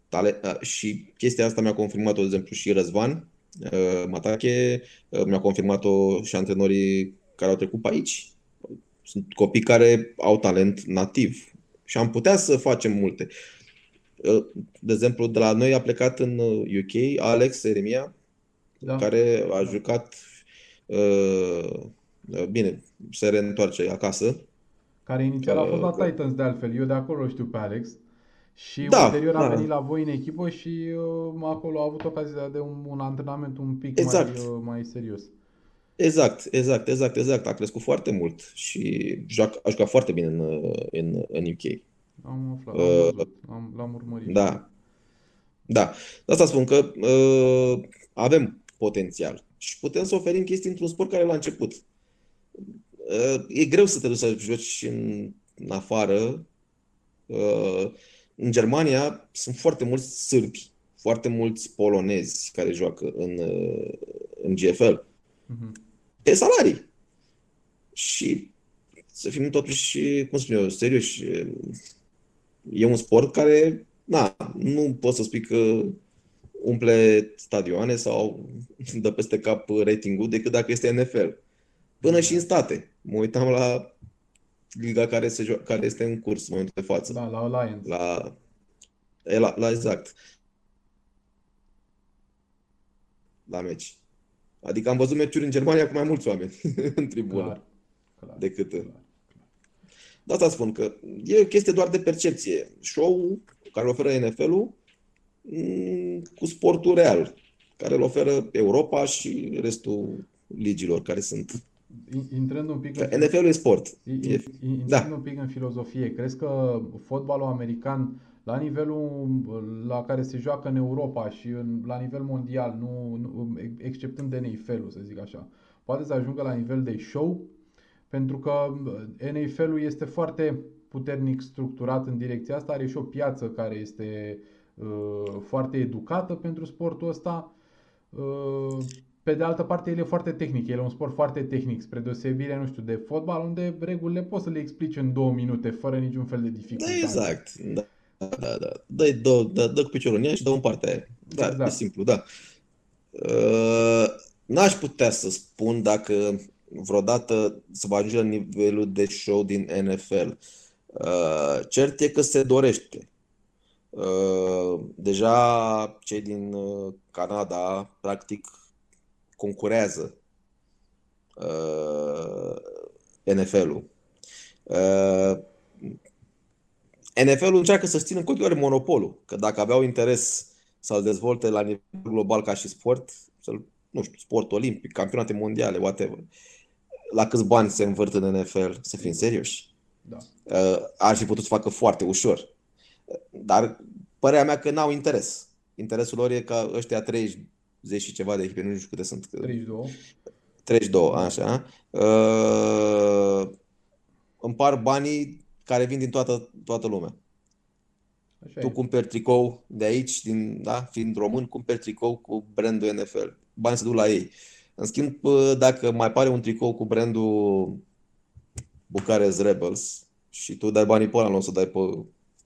S2: Tale- uh, și chestia asta mi-a confirmat-o, de exemplu, și Răzvan uh, Matache, uh, mi-a confirmat-o și antrenorii care au trecut pe aici. Sunt copii care au talent nativ și am putea să facem multe. Uh, De exemplu, de la noi a plecat în uh, UK Alex Eremia,
S1: Da.
S2: care a jucat uh, uh, bine, se reîntoarce acasă.
S1: Care inițial a fost la
S2: Că-
S1: Titans de altfel. Eu de acolo îl știu pe Alex. Și
S2: Da,
S1: ulterior a
S2: da.
S1: venit la voi în echipă și uh, acolo a avut ocazia de un, un antrenament un pic
S2: Exact.
S1: mai, uh, mai serios.
S2: Exact, exact, exact, exact. A crescut foarte mult și joacă, a jucat foarte bine în, uh, în, în UK.
S1: Am aflat,
S2: Uh,
S1: am văzut, am, l-am urmărit.
S2: Da. Da. De asta spun că uh, avem potențial și putem să oferim chestii într-un sport care la început. Uh, e greu să te duci să joci în, în afară. Uh, în Germania sunt foarte mulți sârbi, foarte mulți polonezi care joacă în, uh, în GFL.
S1: Mhm.
S2: Pe salarii. Și să fim totuși, cum spun eu, serioși, e un sport care, na, nu pot să spui că umple stadioane sau dă peste cap ratingul decât dacă este NFL. Până și în state. Mă uitam la liga care, se jo- care este în curs în momentul de față.
S1: Da, la Alliance.
S2: La, e la, la exact. La meci. Adică am văzut meciuri în Germania cu mai mulți oameni în tribună
S1: Clar, clar,
S2: decât.
S1: clar.
S2: De asta spun că e o chestie doar de percepție. Show care îl oferă NFL-ul mm, cu sportul real, care îl oferă Europa și restul ligilor care sunt.
S1: In- Intrând un pic
S2: Că
S1: în
S2: NFL-ul e sport.
S1: In-
S2: E,
S1: in- Intrând
S2: da.
S1: un pic în filozofie, crezi că fotbalul american, la nivelul la care se joacă în Europa și în, la nivel mondial, nu, nu, exceptând NFL-ul, să zic așa, poate să ajungă la nivel de show? Pentru că NFL-ul este foarte puternic structurat în direcția asta, are și o piață care este uh, foarte educată pentru sportul ăsta. Uh, pe de altă parte, el e foarte tehnic, el e un sport foarte tehnic, spre deosebire, nu știu, de fotbal, unde regulile poți să le explici în două minute, fără niciun fel de
S2: Da,
S1: dificultate.
S2: exact. Da, da, da. Dă, dă, dă, dă cu piciorul în ea și dă în partea aia. Da,
S1: Exact.
S2: e simplu, da. Uh, n-aș putea să spun dacă vreodată să va ajunge la nivelul de show din NFL. Uh, cert e că se dorește. Uh, deja cei din uh, Canada, practic, concurează uh, NFL-ul. Uh, NFL-ul încearcă să țină în continuare monopolul, că dacă aveau interes să-l dezvolte la nivel global ca și sport, să-l, nu știu, sport olimpic, campionate mondiale, whatever, la câți bani se învârt în NFL, să fim serioși.
S1: Da.
S2: Uh, ar fi putut să facă foarte ușor. Dar părerea mea că n-au interes. Interesul lor e ca ăștia 30 și ceva de echipe, nu știu câte sunt,
S1: 32.
S2: 32, așa, uh, împar banii care vin din toată, toată lumea.
S1: Așa
S2: Tu
S1: e.
S2: cumperi tricou de aici, din, da, fiind român, cumperi tricou cu brandul NFL. Bani se duc la ei. În schimb, uh, dacă mai apare un tricou cu brandul Bucharest Rebels și tu dai banii pe ăla, nu o să dai pe,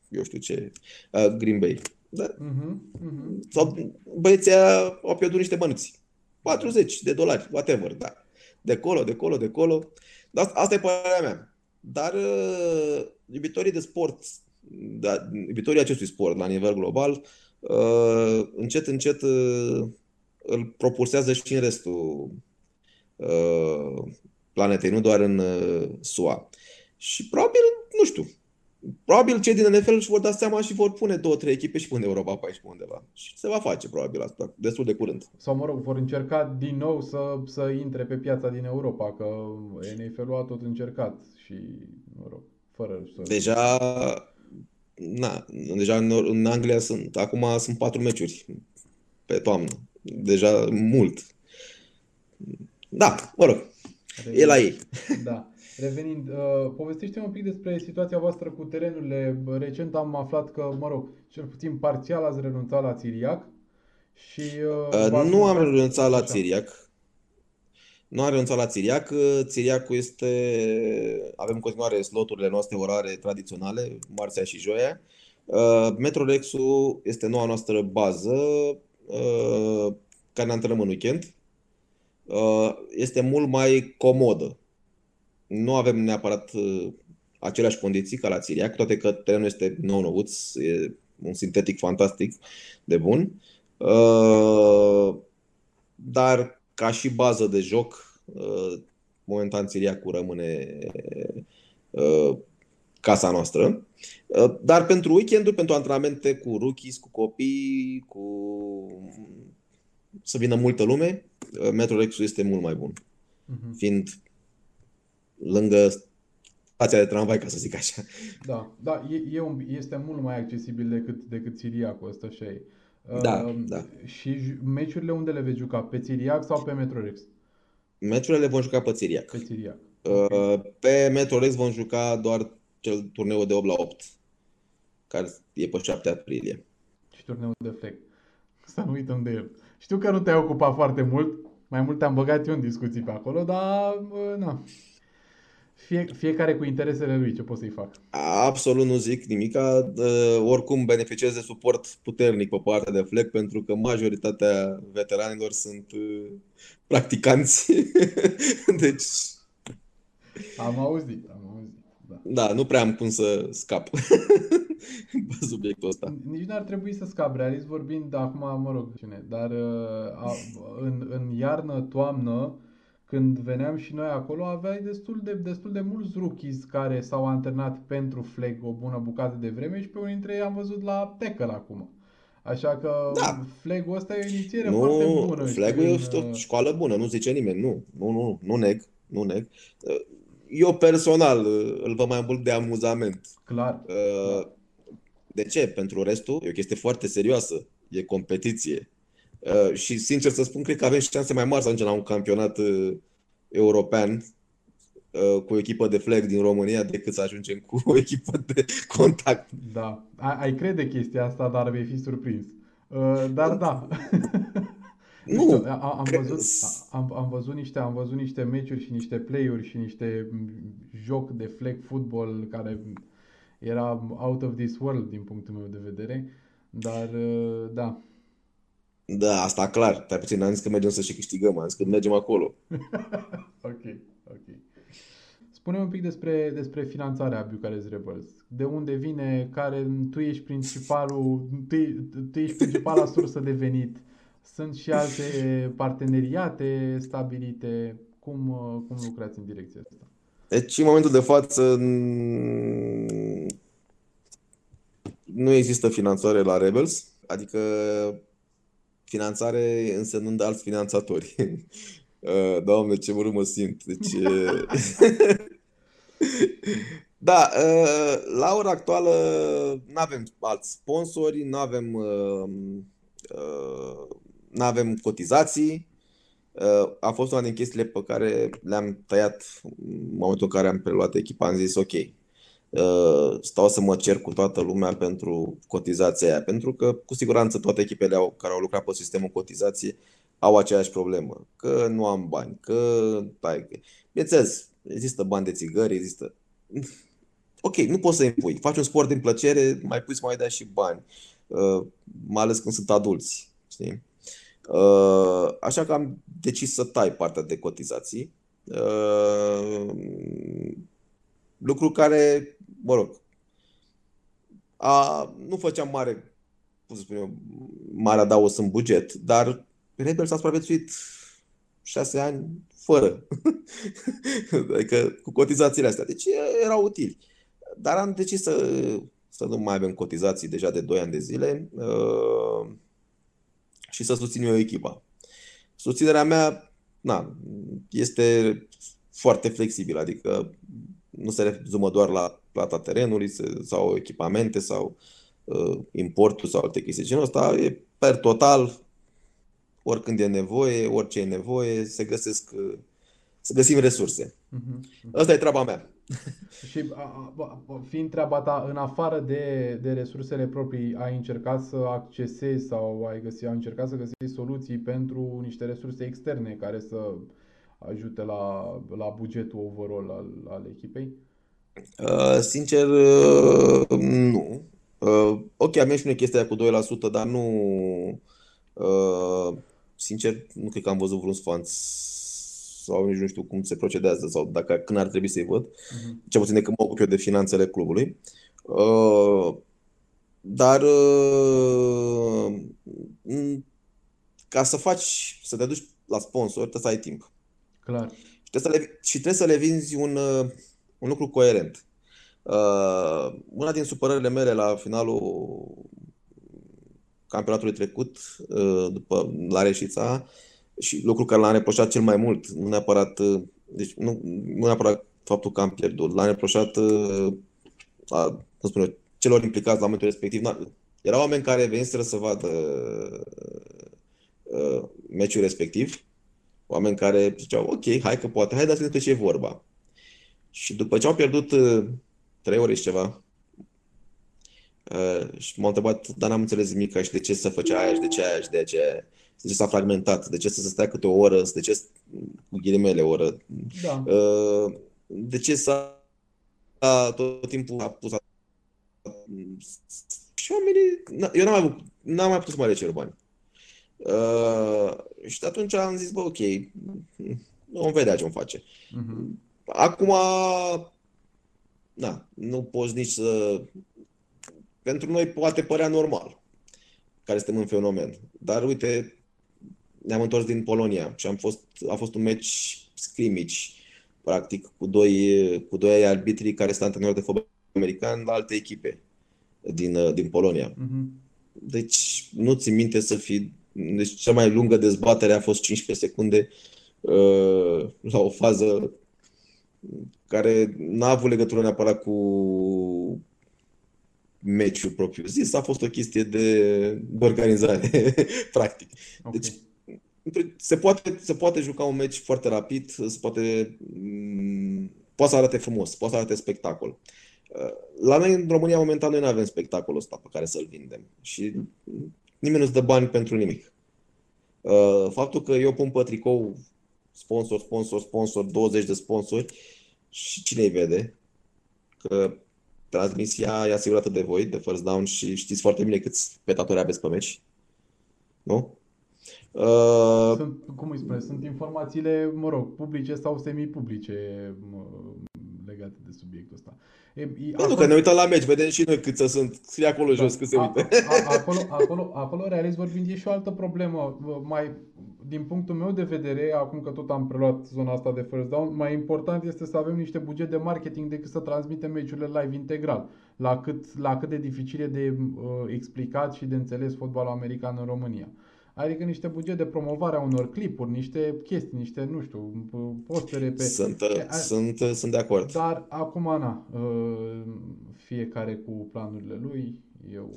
S2: eu știu ce, uh, Green Bay. Da?
S1: Mhm, mhm.
S2: Sau băieții aia au pierdut niște bănuți. 40 de dolari, whatever, da. De colo, de colo, de colo. Dar asta e părerea mea. Dar uh, iubitorii de sport, da, iubitorii acestui sport la nivel global, uh, încet, încet uh, îl propulsează și în restul uh, planetei, nu doar în uh, SUA. Și probabil, nu știu, probabil cei din NFL își vor da seama și vor pune două, trei echipe și pune Europa pe aici pe undeva. Și se va face probabil asta, destul de curând.
S1: Sau, mă rog, vor încerca din nou să, să intre pe piața din Europa, că NFL-ul a tot încercat și, mă rog, fără să...
S2: Deja, na, deja în, în Anglia sunt, acum sunt patru meciuri pe toamnă. Deja mult. Da, mă rog, e la ei.
S1: Da. Revenind, uh, povestește un pic despre situația voastră cu terenurile. Recent am aflat că, mă rog, cel puțin parțial ați renunțat la Țiriac. Și,
S2: uh, uh, nu am renunțat la Țiriac. Nu am renunțat la Țiriac. Țiriacul este... Avem în continuare sloturile noastre orare tradiționale, marțea și joia. Uh, Metrolexul este noua noastră bază uh, care ne antrenăm în weekend. Uh, este mult mai comodă nu avem neapărat uh, aceleași condiții ca la Țiriac, toate că terenul este nou nouț, e un sintetic fantastic de bun. Uh, dar ca și bază de joc, uh, momentan Țiriacul rămâne casa noastră. Dar pentru weekenduri, pentru antrenamente cu rookies, cu copii, cu să vină multă lume, Metrorex este mult mai bun. Uh-huh. Fiind lângă stația de tramvai, ca să zic așa.
S1: Da, da e, e un, este mult mai accesibil decât, decât Țiriacul ăsta, așa e.
S2: Da, uh, da.
S1: Și meciurile unde le veți juca? Pe Țiriac sau pe Metrorex?
S2: Meciurile le vom juca pe Țiriac.
S1: Pe Țiriac.
S2: Uh, pe Metrorex vom juca doar cel turneu de 8 la 8, care e pe 7 aprilie.
S1: Și turneul de flag. Să nu uităm de el. Știu că nu te-ai ocupat foarte mult, mai mult te-am băgat eu în discuții pe acolo, dar, na, fie, fiecare cu interesele lui, ce pot să-i fac?
S2: Absolut nu zic nimic. Oricum beneficiez de suport puternic pe partea de flec, pentru că majoritatea veteranilor sunt uh, practicanți. deci...
S1: Am auzit, am auzit.
S2: Da. da, nu prea am cum să scap pe subiectul ăsta.
S1: Nici n-ar trebui să scap, realist vorbind, acum, mă rog, dar uh, a, în, în iarnă, toamnă, când veneam și noi acolo, aveai destul de, destul de mulți rookies care s-au antrenat pentru flag o bună bucată de vreme și pe unii dintre ei am văzut la tackle acum. Așa că da. flag-ul ăsta e o inițiere nu, foarte bună.
S2: Flag-ul e o uh, școală bună, nu zice nimeni. Nu, nu, nu, nu neg, nu neg. Uh, eu personal uh, îl văd mai mult de amuzament.
S1: Clar.
S2: De ce? Pentru restul e o chestie foarte serioasă. E competiție. Uh, și sincer să spun, cred că avem șanse mai mari să ajungem la un campionat uh, european uh, cu o echipă de flag din România decât să ajungem cu o echipă de contact.
S1: Da, ai, ai crede chestia asta, dar vei fi surprins. Dar da.
S2: Nu,
S1: am, am, văzut, am, am, văzut niște, am văzut niște meciuri și niște play-uri și niște joc de flag football care era out of this world din punctul meu de vedere. Dar da,
S2: da, asta clar. Dar puțin am zis că mergem să și câștigăm, am zis că mergem acolo.
S1: ok, ok. Spune un pic despre, despre finanțarea Bucharest Rebels. De unde vine, care tu ești principalul, tu, tu ești principala sursă de venit. Sunt și alte parteneriate stabilite. Cum, cum lucrați în direcția asta?
S2: Deci, în momentul de față, nu există finanțare la Rebels, adică finanțare însemnând alți finanțatori. Uh, Doamne, ce mă simt. Deci, da, uh, la ora actuală nu avem alți sponsori, nu avem, uh, nu avem cotizații. A fost una din chestiile pe care le-am tăiat în momentul în care am preluat echipa. Am zis, ok, Uh, stau să mă cer cu toată lumea pentru cotizația aia, pentru că cu siguranță toate echipele au, care au lucrat pe sistemul cotizație au aceeași problemă, că nu am bani, că tai, bineînțeles, există bani de țigări, există Ok, nu poți să impui. Faci un sport din plăcere, mai pui să mai dai și bani. Uh, mai ales când sunt adulți. Știi? Uh, așa că am decis să tai partea de cotizații. Uh, lucru care, mă rog, a, nu făceam mare, cum să spun eu, mare adaos în buget, dar Rebel s-a supraviețuit șase ani fără. adică cu cotizațiile astea. Deci erau utili. Dar am decis să, să nu mai avem cotizații deja de 2 ani de zile uh, și să susțin eu echipa. Susținerea mea na, este foarte flexibilă, adică nu se rezumă doar la plata terenului sau echipamente sau uh, importul sau alte chestii. Genul ăsta e per total, oricând e nevoie, orice e nevoie, se găsesc, uh, să găsim resurse. Uh-huh. Asta e treaba mea.
S1: Și a, a, fiind treaba ta, în afară de, de resursele proprii, ai încercat să accesezi sau ai, găsit, ai încercat să găsești soluții pentru niște resurse externe care să ajute la, la bugetul overall al, al echipei?
S2: Uh, sincer, uh, nu. Uh, ok, am și noi chestia cu 2%, dar nu... Uh, sincer, nu cred că am văzut vreun sfanț sau nici nu știu cum se procedează sau dacă când ar trebui să-i văd. Uh-huh. Cel puțin de când mă ocup eu de finanțele clubului. Uh, dar uh, ca să faci, să te duci la sponsor, trebuie să ai timp.
S1: Clar.
S2: Și trebuie să le, și trebuie să le vinzi un, uh, un lucru coerent. Uh, una din supărările mele la finalul campionatului trecut, uh, după la Reșița, și lucru care l-am reproșat cel mai mult, nu neapărat, uh, deci nu, nu neapărat faptul că am pierdut, l-am reproșat uh, a, cum spun eu, celor implicați la momentul respectiv. Erau oameni care veniseră să vadă uh, meciul respectiv, oameni care ziceau, ok, hai că poate, hai dați-ne ce e vorba. Și după ce au pierdut uh, trei ore și ceva, uh, și m-au întrebat, dar n-am înțeles nimic și de ce să făcea aia și de ce aia și de ce, de ce s-a fragmentat, de ce să se stea câte o oră, de ce, cu ghilimele o oră,
S1: da.
S2: uh, de ce s-a tot timpul a pus a... și oamenii, eu n-am mai, n-am mai putut să mai le cer bani. Uh, și atunci am zis, bă, ok, vom vedea ce-mi face. Uh-huh. Acum, na, nu poți nici să... Pentru noi poate părea normal care suntem în fenomen. Dar uite, ne-am întors din Polonia și am fost, a fost un match scrimmage, practic, cu doi, cu doi arbitri care sunt antrenori de fotbal american la alte echipe din, din Polonia. Uh-huh. Deci nu ți minte să fi... Deci cea mai lungă dezbatere a fost 15 secunde uh, la o fază care n-a avut legătură neapărat cu meciul propriu zis, a fost o chestie de, de organizare, practic. Okay. Deci se poate, se poate juca un meci foarte rapid, se poate, mm, poate să arate frumos, poate să arate spectacol. La noi, în România, momentan, noi nu avem spectacolul ăsta pe care să-l vindem. Și nimeni nu-ți dă bani pentru nimic. Faptul că eu pun pe tricou sponsor, sponsor, sponsor, 20 de sponsori și cine îi vede? Că transmisia e asigurată de voi, de First Down și știți foarte bine câți spectatori aveți pe meci. Nu?
S1: Uh, sunt, cum îi spune, sunt informațiile, mă rog, publice sau semi-publice legate de subiectul ăsta.
S2: E, e, acolo, nu, că ne uităm la meci, vedem și noi cât să sunt, scrie acolo da, jos cât se uită.
S1: A, a, acolo, acolo, acolo, realist vorbind, e și o altă problemă. Mai, din punctul meu de vedere, acum că tot am preluat zona asta de first down, mai important este să avem niște buget de marketing decât să transmitem meciurile live integral. La cât, la cât de dificil e de uh, explicat și de înțeles fotbalul american în România. Adică niște buget de promovare a unor clipuri, niște chestii, niște, nu știu, postere pe...
S2: Sunt, a, sunt, sunt de acord.
S1: Dar acum, na, ă, fiecare cu planurile lui, eu...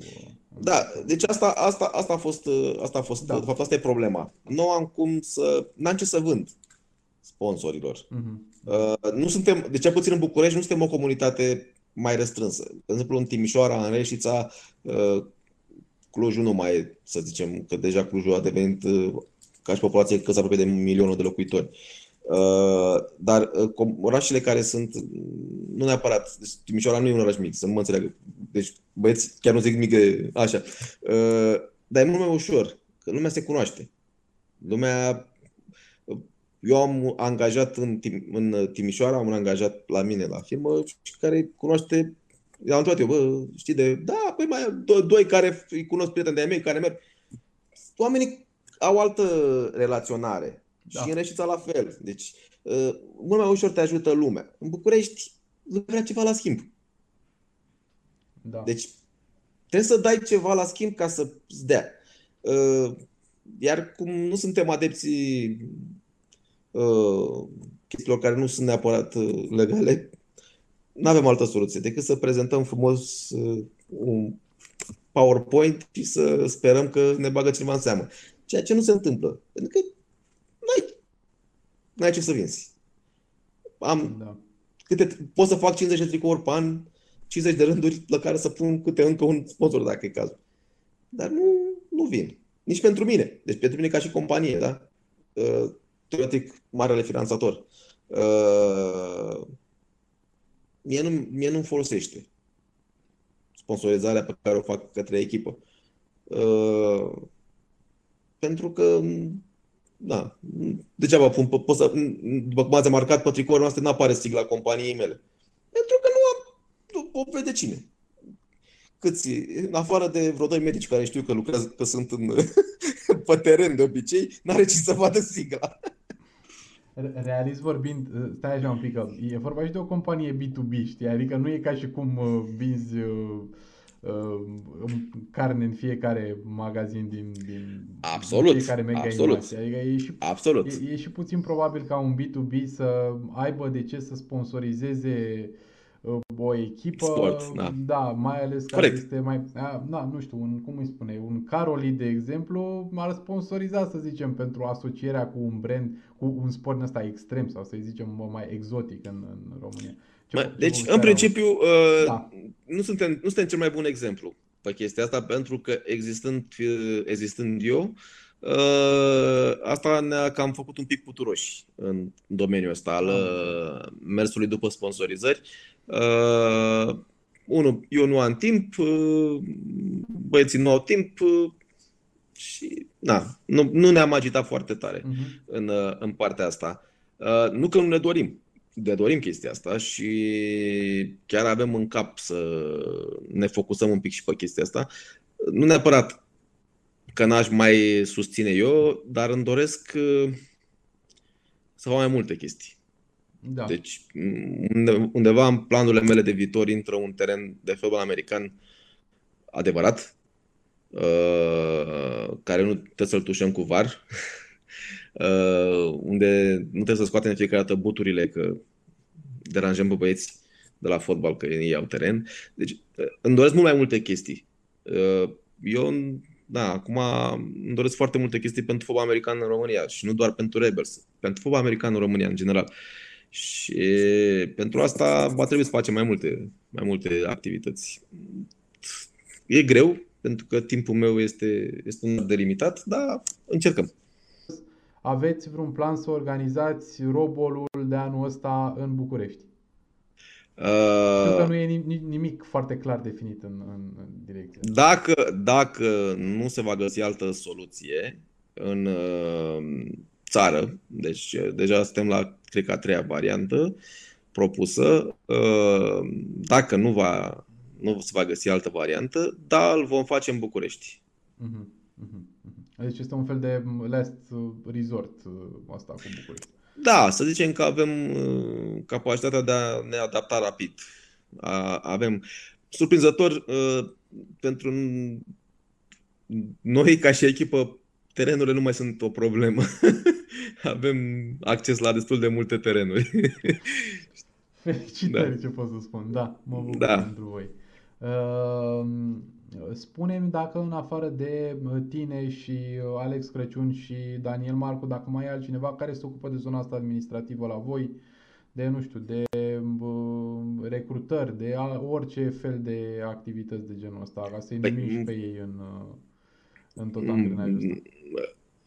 S2: Da, deci asta, asta, asta a fost, asta a fost da. de fapt, asta e problema. Nu am cum să, n-am ce să vând sponsorilor. Uh-huh. Uh, nu suntem, de cel puțin în București, nu suntem o comunitate mai restrânsă. De exemplu, în Timișoara, în Reșița, uh, Clujul nu mai e, să zicem, că deja Clujul a devenit uh, ca și populație că se apropie de milionul de locuitori. Uh, dar uh, orașele care sunt, nu neapărat, deci Timișoara nu e un oraș mic, să nu mă înțeleagă. Deci băieți chiar nu zic mic așa. Dar e mult mai ușor, că lumea se cunoaște. Lumea eu am angajat în, în Timișoara, am un angajat la mine la firmă și care cunoaște, i-am întrebat eu, bă, știi de, da, păi mai doi, doi care îi cunosc prieteni de mei care merg. Oamenii au altă relaționare da. și în Reșița la fel. Deci, uh, mult mai ușor te ajută lumea. În București vrea ceva la schimb. Da. Deci, trebuie să dai ceva la schimb ca să-ți dea. Uh, iar cum nu suntem adepții uh, chestiilor care nu sunt neapărat uh, legale, nu avem altă soluție decât să prezentăm frumos uh, un PowerPoint și să sperăm că ne bagă cineva în seamă. Ceea ce nu se întâmplă. Pentru că n-ai, n-ai ce să vinzi. Am da. câte, pot să fac 50 de tricouri pe an, 50 de rânduri la care să pun câte încă un sponsor, dacă e cazul. Dar nu, nu vin. Nici pentru mine. Deci pentru mine ca și companie, da? Uh, teoretic, marele finanțator. Uh, mie, nu, mie nu folosește sponsorizarea pe care o fac către echipă. Uh, pentru că, da, degeaba pun, pot să, după cum ați marcat pe tricoul noastre, nu apare sigla companiei mele. Pentru că nu am, nu o vede cine. Câți, în afară de vreo doi medici care știu că lucrează, că sunt în, pe teren de obicei, n-are ce să vadă sigla.
S1: Realist vorbind, stai așa un pic, e vorba și de o companie B2B, știi? Adică nu e ca și cum uh, vinzi uh, uh, carne în fiecare magazin din, din
S2: absolut,
S1: fiecare mega
S2: absolut,
S1: Adică e și,
S2: absolut.
S1: E, e și puțin probabil ca un B2B să aibă de ce să sponsorizeze uh, o echipă,
S2: Sport, da.
S1: da, mai ales că este mai, a, na, nu știu, un, cum îi spune, un Caroli, de exemplu, ar sponsoriza, să zicem, pentru asocierea cu un brand, cu un sport ăsta extrem sau să zicem mai exotic în, în România.
S2: Ce, deci, în principiu, uh, da. nu, suntem, nu suntem cel mai bun exemplu pe chestia asta, pentru că existând, uh, existând eu, uh, asta ne-a cam făcut un pic puturoși în domeniul ăsta al uh, mersului după sponsorizări. Uh, unul, eu nu am timp, uh, băieții nu au timp uh, și na, nu, nu ne-am agitat foarte tare uh-huh. în, uh, în partea asta. Uh, nu că nu ne dorim, de dorim chestia asta și chiar avem în cap să ne focusăm un pic și pe chestia asta. Nu neapărat că n-aș mai susține eu, dar îmi doresc uh, să fac mai multe chestii. Da. Deci undeva în planurile mele de viitor intră un teren de fotbal american adevărat, uh, care nu trebuie să-l tușăm cu var, uh, unde nu trebuie să scoatem fiecare dată buturile că deranjăm pe băieți de la fotbal că ei au teren. Deci uh, îmi doresc mult mai multe chestii. Uh, eu, da, acum îmi doresc foarte multe chestii pentru fotbal american în România și nu doar pentru Rebels, pentru fotbal american în România în general. Și pentru asta va trebui să facem mai multe, mai multe activități. E greu, pentru că timpul meu este, este un de limitat, dar încercăm.
S1: Aveți vreun plan să organizați robolul de anul ăsta în București? Uh, Știu că nu e nimic foarte clar definit în, în, în direcție.
S2: Dacă, dacă nu se va găsi altă soluție în uh, țară, deci deja suntem la, cred că, a treia variantă propusă, uh, dacă nu, va, nu se va găsi altă variantă, da, îl vom face în București. Uh-huh,
S1: uh-huh. Deci este un fel de last resort uh, asta cu București.
S2: Da, să zicem că avem uh, capacitatea de a ne adapta rapid. Avem, surprinzător, uh, pentru noi ca și echipă, terenurile nu mai sunt o problemă. avem acces la destul de multe terenuri.
S1: Felicitări, da. ce pot să spun. Da, mă bucur da. pentru voi. Uh, Spune-mi dacă în afară de uh, tine și uh, Alex Crăciun și Daniel Marcu, dacă mai e altcineva care se ocupă de zona asta administrativă la voi, de, nu știu, de uh, recrutări, de orice fel de activități de genul ăsta, ca să-i păi, numi și pe ei în, în tot angrenajul ăsta.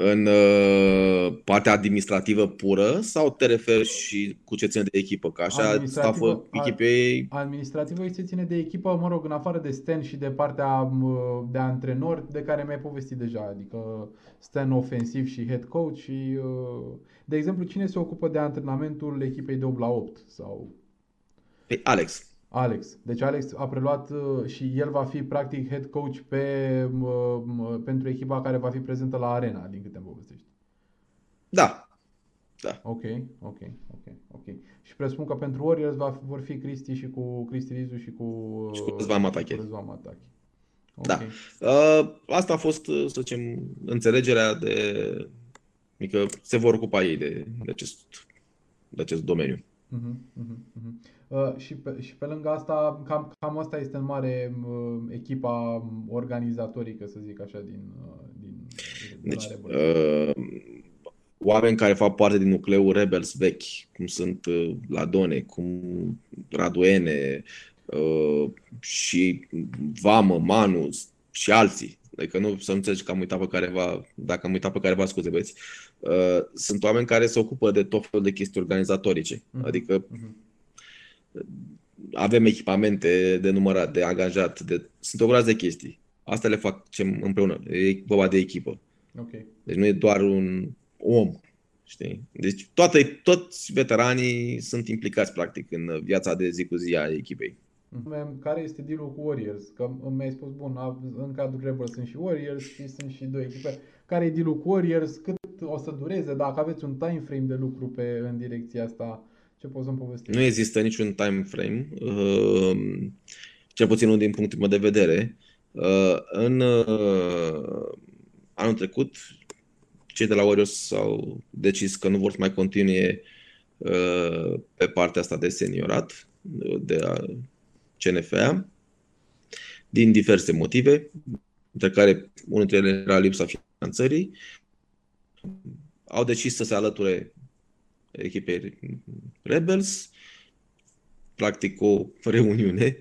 S2: În uh, partea administrativă pură sau te referi și cu ce ține de echipă? Că așa
S1: Administrativă-
S2: staful echipei
S1: Administrativă se ține de echipă, mă rog, în afară de Stan și de partea m, de antrenor de care mi-ai povestit deja, adică Stan ofensiv și head coach și, uh, de exemplu, cine se ocupă de antrenamentul echipei de 8 la 8 sau
S2: Păi, Alex.
S1: Alex. Deci Alex a preluat uh, și el va fi practic head coach pe, m, m, pentru echipa care va fi prezentă la arena, din câte îmi povestești.
S2: Da.
S1: Ok, ok, ok, ok. Și presupun că pentru Warriors va, vor fi Cristi și cu Cristi Rizu și cu, uh,
S2: Și cu Răzvan Matache.
S1: cu Răzvan Matache. Ok.
S2: Da. Uh, asta a fost, uh, să zicem, înțelegerea de mică se vor ocupa ei de, de, acest, de acest domeniu.
S1: Mhm, mhm, mhm. Uh, și, pe, și pe lângă asta, cam, cam asta este în mare uh, echipa organizatorică, să zic așa, din, uh, din, din
S2: Deci,
S1: la Rebels.
S2: uh, oameni care fac parte din nucleul Rebels vechi, cum sunt uh, Ladone, cum Raduene uh, și Vamă, Manu și alții. Adică nu să nu înțelegi că am uitat pe careva, dacă am uitat pe careva, scuze băieți. Uh, sunt oameni care se ocupă de tot felul de chestii organizatorice.
S1: Mhm.
S2: Adică
S1: Mhm.
S2: Avem echipamente de numărat, de angajat, de... sunt o groază de chestii. Asta le facem împreună. E vorba de echipă.
S1: Ok.
S2: Deci nu e doar un om. Știi? Deci toate, toți veteranii sunt implicați practic în viața de zi cu zi a echipei.
S1: Mhm. Care este dealul cu Warriors? Că mi-ai spus, bun, a- în cadrul Rebels sunt și Warriors și sunt și două echipe. Care e dealul cu Warriors? Cât o să dureze? Dacă aveți un time frame de lucru pe, în direcția asta, ce poți să-mi povestești?
S2: Nu există niciun time frame, uh, cel puțin nu din punctul meu de vedere. Uh, În uh, anul trecut, cei de la Warriors au decis că nu vor să mai continue uh, pe partea asta de seniorat uh, de a CNFA din diverse motive, dintre care unul dintre ele era lipsa finanțării. Au decis să se alăture echipei Rebels, practic o reuniune.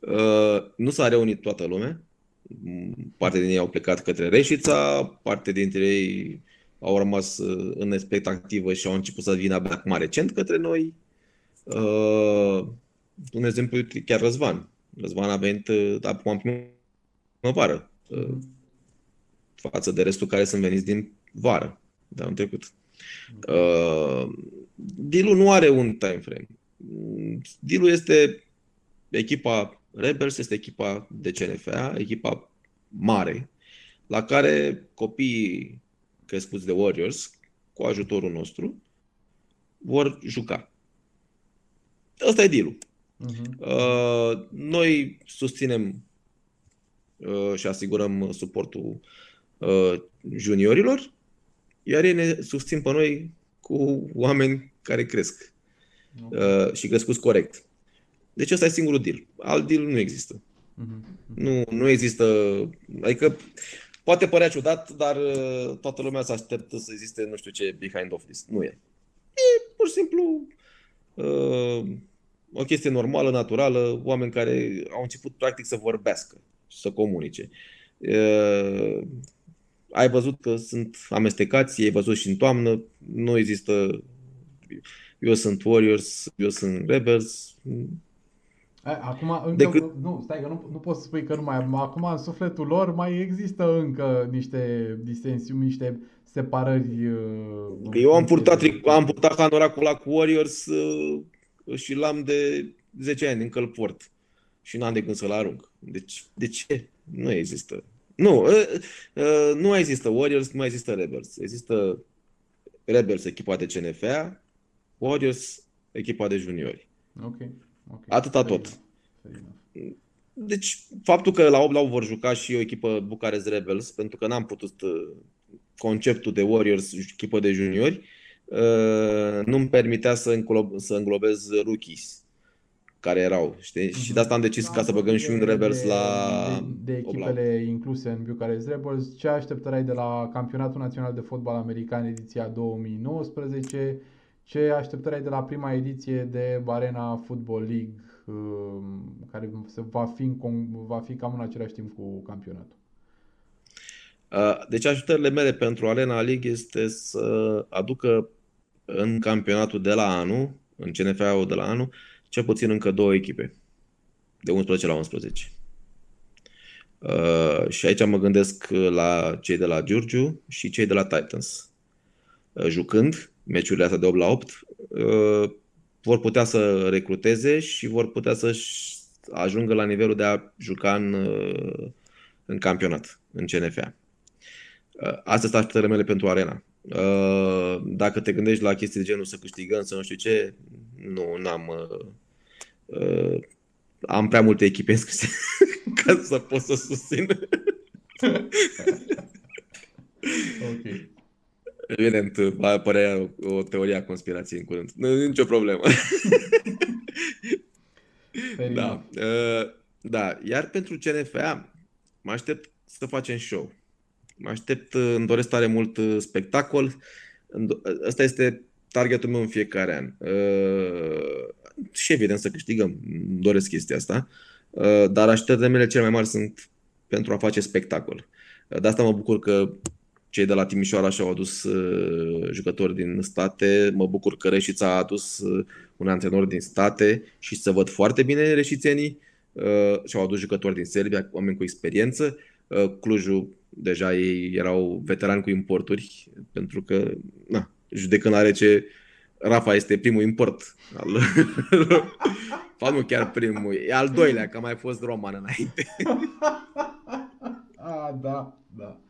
S2: Uh, Nu s-a reunit toată lumea. Mm, Parte din ei au plecat către Reșița, parte dintre ei au rămas uh, în expectativă și au început să vină abia acum recent către noi. Uh, Un exemplu e chiar Răzvan. Răzvan a venit uh, acum în primăvară, uh, față de restul care sunt veniți din vară, de anul trecut. Uh, dealul nu are un time frame. Mm, Dealul este echipa Rebels, este echipa de CNFA, echipa mare, la care copiii crescuți de Warriors, cu ajutorul nostru, vor juca. Ăsta e dealul.
S1: Mhm.
S2: Uh, Noi susținem uh, și asigurăm suportul uh, juniorilor, iar ei ne susțin pe noi cu oameni care cresc
S1: Ok.
S2: uh, și crescuți corect. Deci ăsta e singurul deal. Alt deal nu există.
S1: Mhm.
S2: Nu, nu există. Adică poate părea ciudat, dar uh, toată lumea se așteptă să existe nu știu ce behind of this. Nu e. E pur și simplu uh, o chestie normală, naturală, oameni care au început practic să vorbească și să comunice. Uh, ai văzut că sunt amestecați, ai văzut și în toamnă, nu există eu sunt Warriors, eu sunt Rebels,
S1: A- Acum, încă,
S2: Decât-
S1: nu, stai că nu, nu poți să spui că nu mai, acum în sufletul lor mai există încă niște disensiuni, niște separări. uh,
S2: Eu am
S1: în
S2: purtat,
S1: funcție
S2: tric-
S1: de-
S2: am purtat hanoracul ăla cu Warriors uh, și l-am de 10 ani încă îl port și n-am de gând să-l arunc. Deci, de ce? Nu există. Nu, uh, uh, nu există Warriors, nu mai există Rebels. Există Rebels, echipa de CNFA, Warriors, echipa de juniori.
S1: Ok, ok.
S2: Atâta
S1: Fair
S2: tot.
S1: enough, fair enough.
S2: Deci, faptul că la 8 la 8 vor juca și o echipă Bucharest Rebels, pentru că n-am putut uh, conceptul de Warriors, echipă de juniori, uh, nu-mi permitea să, înglob, să înglobez rookies care erau, știi? Și de asta am decis ca să băgăm și un
S1: De-
S2: Rebels
S1: de-
S2: la
S1: de, de
S2: 8 la 8.
S1: echipele incluse în Bucharest Rebels. Ce așteptări ai de la Campionatul Național de Fotbal American ediția 2019? Ce așteptări ai de la prima ediție de Arena Football League, um, care se va fi, în, con- va fi cam în același timp cu campionatul?
S2: Deci ajutările mele pentru Arena League este să aducă în campionatul de la anul, în CNFA-ul de la anul, cel puțin încă două echipe, de 11 la 11. Uh, și aici mă gândesc la cei de la Giurgiu și cei de la Titans. Uh, jucând meciurile astea de 8 la 8, uh, vor putea să recruteze și vor putea să ajungă la nivelul de a juca în, uh, în campionat, în CNFA. Uh, astea sunt așteptările mele pentru arena. Uh, dacă te gândești la chestii de genul să câștigăm, să nu știu ce, nu, n-am... Am prea multe echipe înscrise ca să pot să susțin. ok. Evident, va apărea o teorie a conspirației în curând. Nu, nicio problemă. da. Uh, da. Iar pentru CNFA mă aștept să facem show. Mă aștept, uh, îmi doresc tare mult uh, spectacol. Ăsta este targetul meu în fiecare an. Și evident să câștigăm. Îmi doresc chestia asta. Dar așteptările mele cele mai mari sunt pentru a face spectacol. De asta mă bucur că cei de la Timișoara și-au adus uh, jucători din state. Mă bucur că Reșița a adus uh, un antrenor din state și să văd foarte bine reșițenii. Uh, și-au adus jucători din Serbia, oameni cu experiență. Uh, Clujul, deja ei erau veterani cu importuri, pentru că, na, judecând are ce Rafa este primul import. Al... Fa nu chiar primul, e al doilea, că a mai fost roman înainte.
S1: ah, da, da.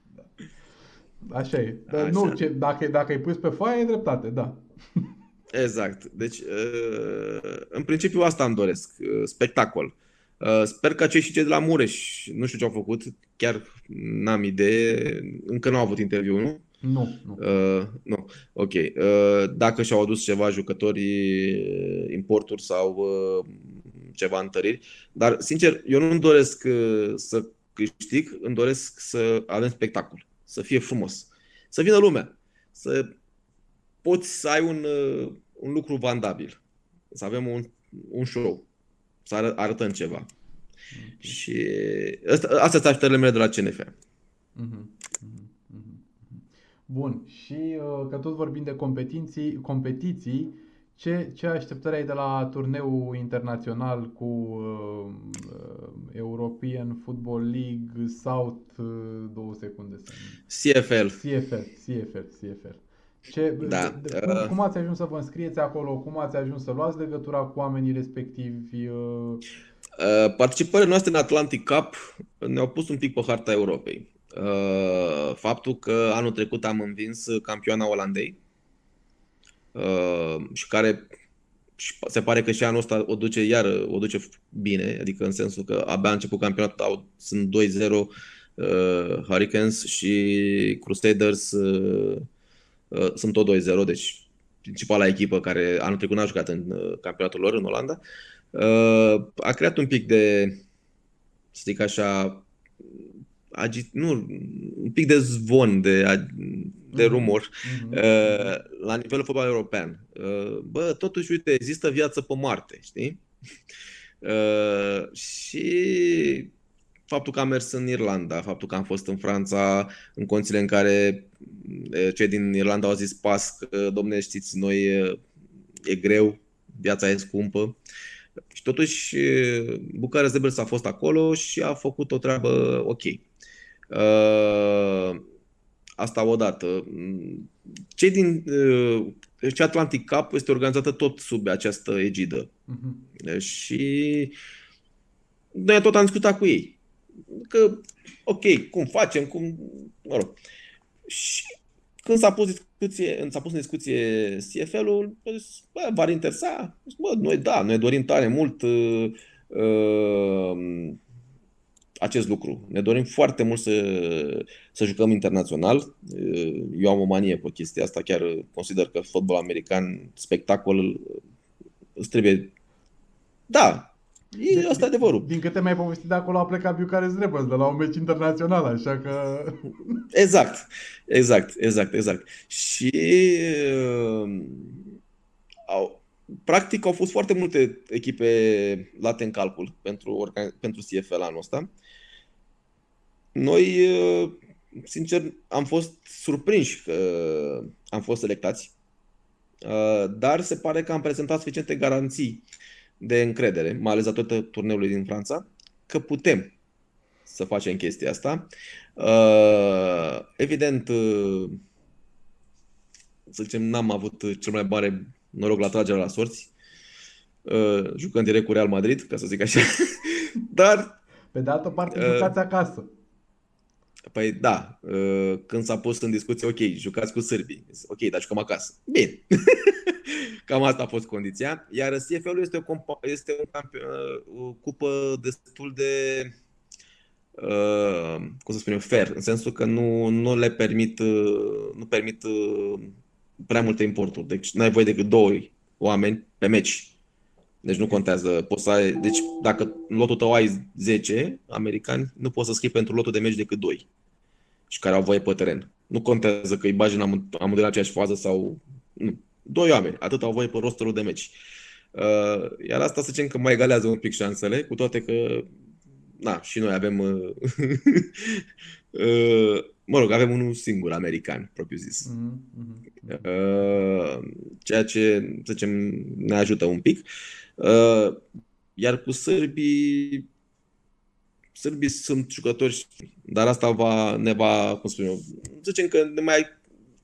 S1: Așa e. Așa. Nu, ce, dacă, dacă îi pus pe foaie, e dreptate, da.
S2: Exact. Deci, uh, în principiu asta îmi doresc. Uh, spectacol. Uh, sper că cei și cei de la Mureș, nu știu ce au făcut, chiar n-am idee, încă nu au avut interviu, nu?
S1: Nu, nu. Uh,
S2: nu, ok. Uh, dacă și-au adus ceva jucători, importuri sau uh, ceva întăriri, dar sincer, eu nu-mi doresc uh, să câștig, îmi doresc să avem spectacol să fie frumos, să vină lumea, să poți să ai un, uh, un lucru vandabil, să avem un, un show, să ară, arătăm ceva. Okay. Și asta, astea sunt așteptările mele de la CNF. Mm-hmm.
S1: Mm-hmm. Bun, și uh, că tot vorbim de competiții, competiții ce, ce așteptări ai de la turneul internațional cu uh, uh European Football League South, uh, două secunde să
S2: CFL.
S1: CFL, CFL, CFL. Ce, da. de, de, cum, uh, cum ați ajuns să vă înscrieți acolo? Cum ați ajuns să luați legătura cu oamenii respectivi? Uh...
S2: Uh, participările noastre în Atlantic Cup ne-au pus un pic pe harta Europei. Uh, faptul că anul trecut am învins campioana Olandei, Uh, și care și se pare că și anul ăsta o duce iar o duce bine, adică în sensul că abia a început campionatul, au, sunt 2-0 uh, Hurricanes și Crusaders uh, uh, sunt tot 2-0, deci principala echipă care anul trecut n-a jucat în uh, campionatul lor în Olanda. Uh, a creat un pic de, să zic așa, agit, nu, un pic de zvon, de, de mhm. rumor mm-hmm. uh, la nivelul fotbal european. Uh, bă, totuși, uite, există viață pe Marte, știi? Uh, și faptul că am mers în Irlanda, faptul că am fost în Franța, în condițiile în care uh, cei din Irlanda au zis pas că, domne, știți, noi e greu, viața e scumpă. Și totuși Bucarest de a fost acolo și a făcut o treabă ok. Uh, asta odată. Cei din uh, deci Atlantic Cup este organizată tot sub această egidă. Uh-huh. Și noi tot am discutat cu ei. Că, ok, cum facem, cum, mă rog. Și când s-a pus, discuție, s-a pus în discuție CFL-ul, zis, bă, v-ar interesa? Bă, noi da, noi dorim tare mult uh, uh, acest lucru. Ne dorim foarte mult să, să jucăm internațional. Eu am o manie pe chestia asta, chiar consider că fotbal american, spectacol, îți trebuie... Da, E, de, asta e adevărul.
S1: Din câte mi-ai povestit de acolo a plecat Bucharest Rebels de la un meci internațional, așa că...
S2: Exact, exact, exact, exact. Și uh, au, practic au fost foarte multe echipe late în calcul pentru, pentru CFL anul ăsta. Noi, sincer, am fost surprinși că am fost selectați, uh, dar se pare că am prezentat suficiente garanții de încredere, mai ales datorită turneului din Franța, că putem să facem chestia asta. Uh, evident, uh, să zicem, n-am avut cel mai mare noroc la tragerea la sorți, jucând direct cu Real Madrid, ca să zic așa. Dar...
S1: Pe de altă parte, jucați acasă.
S2: Păi da, uh, când s-a pus în discuție, ok, jucați cu sârbii. Ok, dar jucăm acasă. Bine. Cam asta a fost condiția. Iar CFL-ul este o, este o, uh, o cupă destul de, uh, cum să spunem, fair, în sensul că nu, nu le permit, uh, nu permit uh, prea multe importuri. Deci nu ai voie decât doi oameni pe meci. Deci nu contează. Poți să ai, deci dacă în lotul tău ai 10 americani, nu poți să scrii pentru lotul de meci decât 2 și care au voie pe teren. Nu contează că îi bagi în amândoi în aceeași fază sau... Nu. Doi oameni, atât au voie pe rosterul de meci. Uh, iar asta să zicem că mai egalează un pic șansele, cu toate că na, și noi avem uh, uh, mă rog, avem unul singur american, propriu zis. Mm-hmm. Uh, ceea ce, să zicem, ne ajută un pic. Uh, iar cu sârbii, sârbii sunt jucători, dar asta va, ne va, cum spun eu, zicem că ne mai,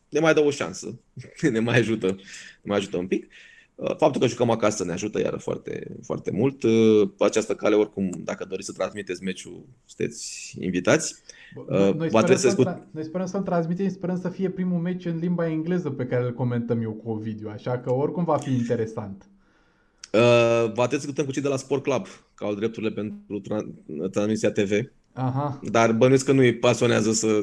S2: ne mai dă o șansă, ne mai ajută, ne mai ajută un pic. Uh, faptul că jucăm acasă ne ajută iar foarte, foarte mult. Uh, pe această cale, oricum, dacă doriți să transmiteți meciul, sunteți invitați.
S1: Noi, noi, sperăm să scut... noi sperăm să-l transmitem, sperăm să fie primul meci în limba engleză pe care îl comentăm eu cu Ovidiu, așa că oricum va fi interesant.
S2: Uh, va trebui să discutăm cu cei de la Sport Club, că au drepturile pentru tra- transmisia TV.
S1: Aha.
S2: Dar bănuiesc că nu îi pasionează să,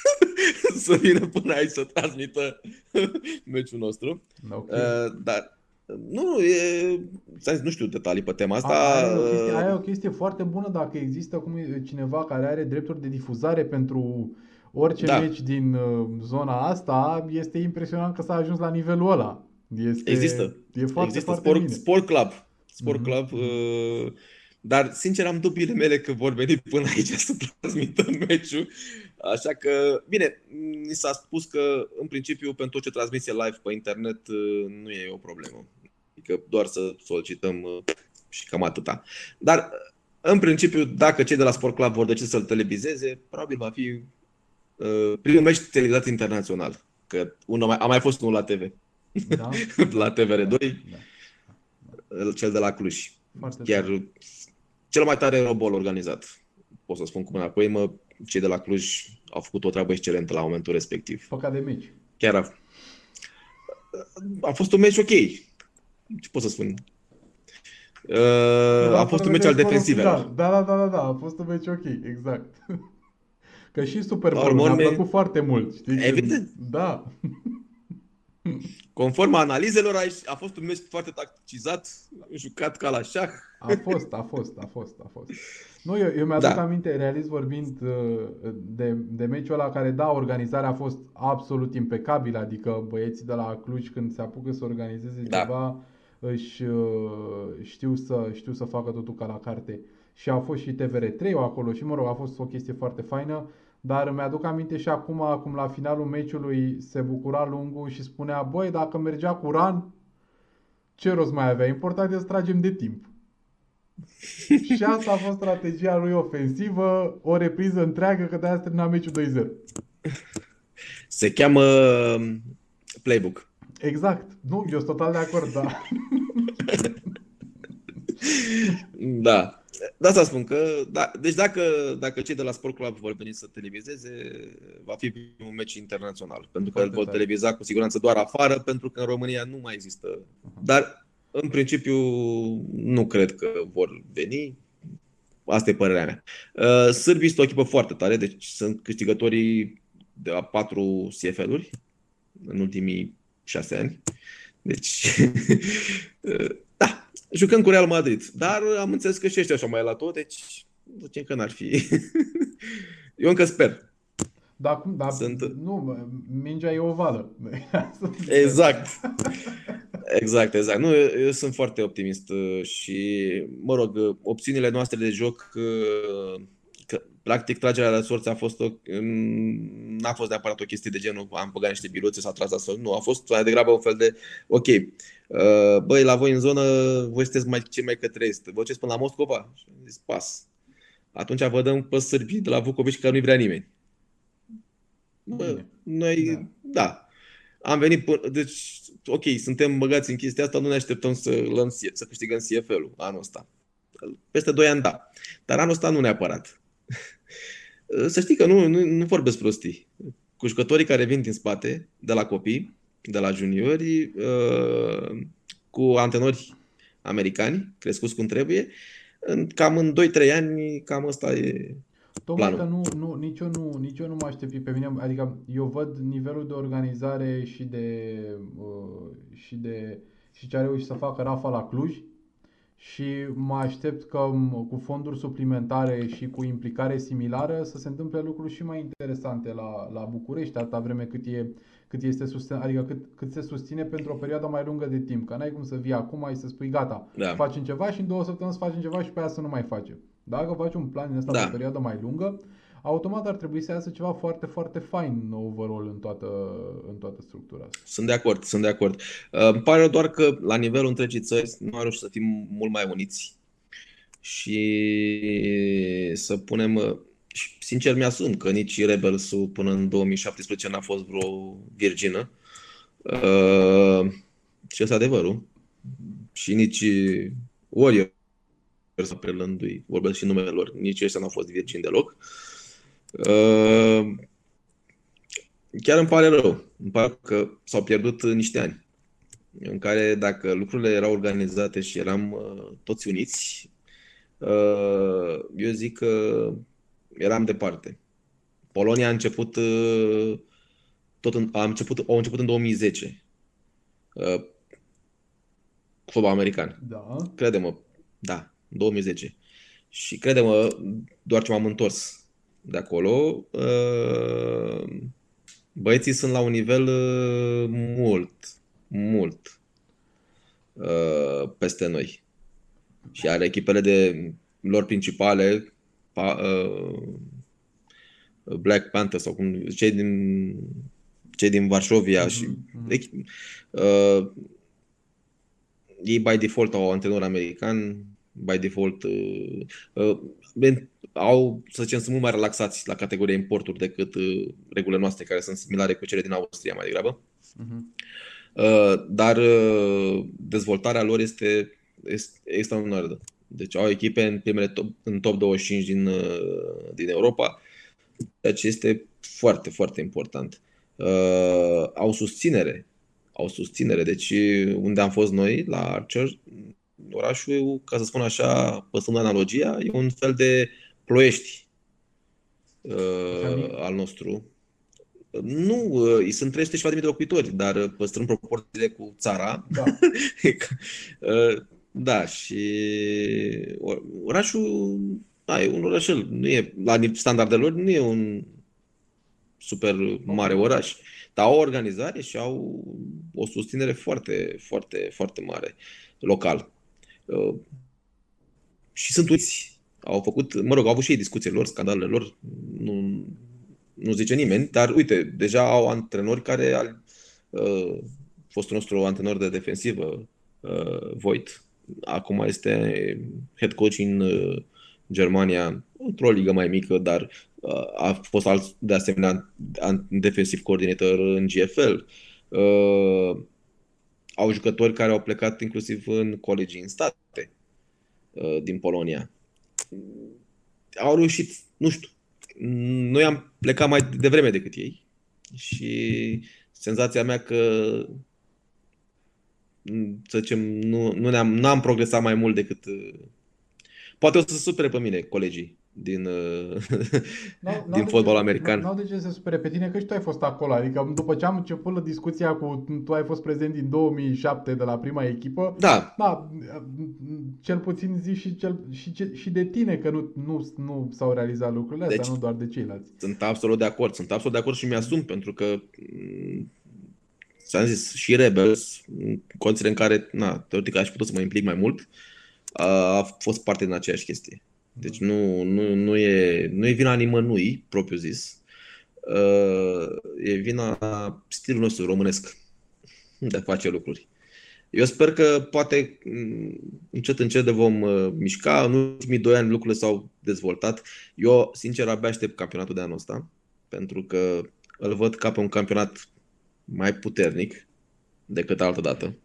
S2: să vină până aici să transmită meciul nostru. Okay. Uh, dar nu, e, nu știu detalii pe tema asta.
S1: Aia e, o chestie, aia e o chestie foarte bună dacă există cum cineva care are drepturi de difuzare pentru orice da. meci din uh, zona asta, este impresionant că s-a ajuns la nivelul ăla. Este,
S2: Există.
S1: E foarte,
S2: Există
S1: foarte
S2: sport,
S1: bine.
S2: sport club. Sport mm-hmm. club. Uh, dar, sincer, am dubiile mele că vor veni până aici să transmită meciul. Așa că, bine, mi s-a spus că, în principiu, pentru orice transmisie live pe internet uh, nu e o problemă. Adică doar să solicităm uh, și cam atâta. Dar, în principiu, dacă cei de la Sport Club vor decide să-l televizeze, probabil va fi uh, primul meci televizat internațional. Că unul mai, a mai fost unul la TV. Da? la TVR2, da. Da. cel de la Cluj. Foarte Chiar tare. cel mai tare robol organizat. Pot să spun cu mâna pe mă, cei de la Cluj au făcut o treabă excelentă la momentul respectiv.
S1: Păcat de meci.
S2: Chiar a, a fost un meci ok. Ce pot să spun? Uh, da, a fost un meci al defensivelor.
S1: Da, da, da, da, da, a fost un meci ok, exact. Că și Super Bowl mi-a plăcut foarte mult. Știi?
S2: Evident.
S1: Da.
S2: Conform analizelor, a fost un meci foarte tacticizat, jucat ca la șah.
S1: A fost, a fost, a fost, a fost. Nu, eu, eu mi-aduc da. aminte, realist vorbind, uh, de, de meciul ăla care, da, organizarea a fost absolut impecabilă, adică băieții de la Cluj când se apucă să organizeze da. ceva, își uh, știu să, știu să facă totul ca la carte. Și a fost și TVR3 acolo și, mă rog, a fost o chestie foarte faină. Dar mi-aduc aminte și acum, cum la finalul meciului se bucura Lungu și spunea, băi, dacă mergea cu ran, ce rost mai avea? Important e să tragem de timp. și asta a fost strategia lui ofensivă, o repriză întreagă, că de-aia termina meciul
S2: 2-0. Se cheamă um, playbook.
S1: Exact. Nu, eu sunt total de acord, da.
S2: da. De asta spun că, da, deci dacă, dacă cei de la Sport Club vor veni să televizeze, va fi un meci internațional. Pentru că îl vor televiza cu siguranță doar afară, pentru că în România nu mai există. Dar, în principiu, nu cred că vor veni. Asta e părerea mea. Uh, sârbii sunt o echipă foarte tare, deci sunt câștigătorii de la patru CFL-uri în ultimii șase ani. Deci, uh, jucăm cu Real Madrid. Dar am înțeles că și ăștia așa mai la tot, deci zicem că n-ar fi. Eu încă sper.
S1: Da, cum? Da, Sunt... Nu, mingea e ovală.
S2: exact. Exact, exact. Nu, eu sunt foarte optimist uh, și, mă rog, uh, opțiunile noastre de joc, uh, că practic tragerea la sorți a fost o, n-a fost neapărat o chestie de genul am băgat niște biluțe, s-a tras la sorți. Nu, a fost mai degrabă un fel de ok, uh, băi, la voi în zonă, voi sunteți mai, cei mai către est. Vă ce până la Moscova? Și am zis, pas. Atunci vă dăm pe sârbi de la Vucovici că nu-i vrea nimeni. Bă, noi, da. da. Am venit până, deci, ok, suntem băgați în chestia asta, nu ne așteptăm să, luăm, să câștigăm CFL-ul anul ăsta. Peste 2 ani, da. Dar anul ăsta nu neapărat. Să știi că nu, nu, nu vorbesc prostii. Cu jucătorii care vin din spate, de la copii, de la juniori, uh, cu antenori americani, crescuți cum trebuie, cam în 2-3 ani, cam asta e
S1: Tocmai că nu, nu, nici, eu nu, nici eu nu mă aștept pe mine, adică eu văd nivelul de organizare și de, uh, și de și ce a reușit să facă Rafa la Cluj și mă aștept că cu fonduri suplimentare și cu implicare similară să se întâmple lucruri și mai interesante la, la București, atâta vreme cât, e, cât, este susține, adică cât, cât se susține pentru o perioadă mai lungă de timp. Că n-ai cum să vii acum și să spui gata, da. facem ceva și în două săptămâni să facem ceva și pe aia să nu mai facem. Dacă faci un plan din asta da. pe o perioadă mai lungă, automat ar trebui să iasă ceva foarte, foarte fain overall în toată, în toată structura asta.
S2: Sunt de acord, sunt de acord. Uh, îmi pare doar că la nivelul întregii țări nu reușit să fim mult mai uniți și să punem uh, și sincer mi-asum că nici rebels până în 2017 n-a fost vreo virgină. Uh, și ăsta adevărul. Și nici Warrior să prelândui, vorbesc și numele lor, nici ăștia n-au fost virgini deloc. Uh, chiar îmi pare rău. Îmi pare că s-au pierdut niște ani în care dacă lucrurile erau organizate și eram uh, toți uniți, uh, eu zic că eram departe. Polonia a început tot în, a început, a început în 2010. Uh, fotbal american.
S1: Da.
S2: Crede-mă, da, 2010. Și crede-mă, doar ce m-am întors de acolo, uh, băieții sunt la un nivel uh, mult, mult uh, peste noi. Și are echipele de lor principale, Black Panther sau cum cei din cei din Varșovia mm-hmm. și deci, uh, ei by default au antrenor american, by default uh, uh, au, să zicem, sunt mult mai relaxați la categoria importuri decât uh, regulile noastre, care sunt similare cu cele din Austria mai degrabă. Uh-huh. Uh, dar uh, dezvoltarea lor este, este extraordinară. Deci au echipe în primele top, în top 25 din, uh, din Europa, ceea ce este foarte, foarte important. Uh, au susținere. Au susținere. Deci unde am fost noi, la Archer, orașul, ca să spun așa, păstrând analogia, e un fel de ploiești uh, al nostru. Nu, uh, îi sunt 300 și de mii de locuitori, dar uh, păstrând proporțiile cu țara. Da. uh, da, și orașul, da, e un orașel, nu e, la standardelor nu e un super mare oraș, dar au o organizare și au o susținere foarte, foarte, foarte mare local. Uh, și sunt uiți. Au făcut, mă rog, au avut și ei discuțiile lor, scandalele lor, nu, nu zice nimeni, dar uite, deja au antrenori care a uh, fostul nostru antrenor de defensivă, uh, Voigt, acum este head coach în uh, Germania, într-o ligă mai mică, dar uh, a fost alt, de asemenea defensiv coordinator în GFL. Uh, au jucători care au plecat inclusiv în colegii în state uh, din Polonia. Au reușit, nu știu, noi am plecat mai devreme decât ei și senzația mea că să zicem, nu, nu, ne-am, nu am progresat mai mult decât uh, poate o să se supere pe mine colegii din, n-au, din fotbal american.
S1: Nu au de ce să supere pe tine, că și tu ai fost acolo. Adică după ce am început la discuția cu tu ai fost prezent din 2007 de la prima echipă,
S2: da.
S1: da cel puțin zi și, cel, și, și de tine că nu, nu, nu s-au realizat lucrurile deci, astea, nu doar de ceilalți.
S2: Sunt absolut de acord, sunt absolut de acord și mi-asum pentru că ți-am zis, și Rebels, în condițiile în care, na, teoretic aș putea să mă implic mai mult, a fost parte din aceeași chestie. Deci nu, nu, nu, e, nu e vina nimănui, propriu zis. Uh, e vina stilul nostru românesc de a face lucruri. Eu sper că poate mm, încet încet de vom uh, mișca. În ultimii doi ani lucrurile s-au dezvoltat. Eu, sincer, abia aștept campionatul de anul ăsta, pentru că îl văd ca pe un campionat mai puternic decât altă dată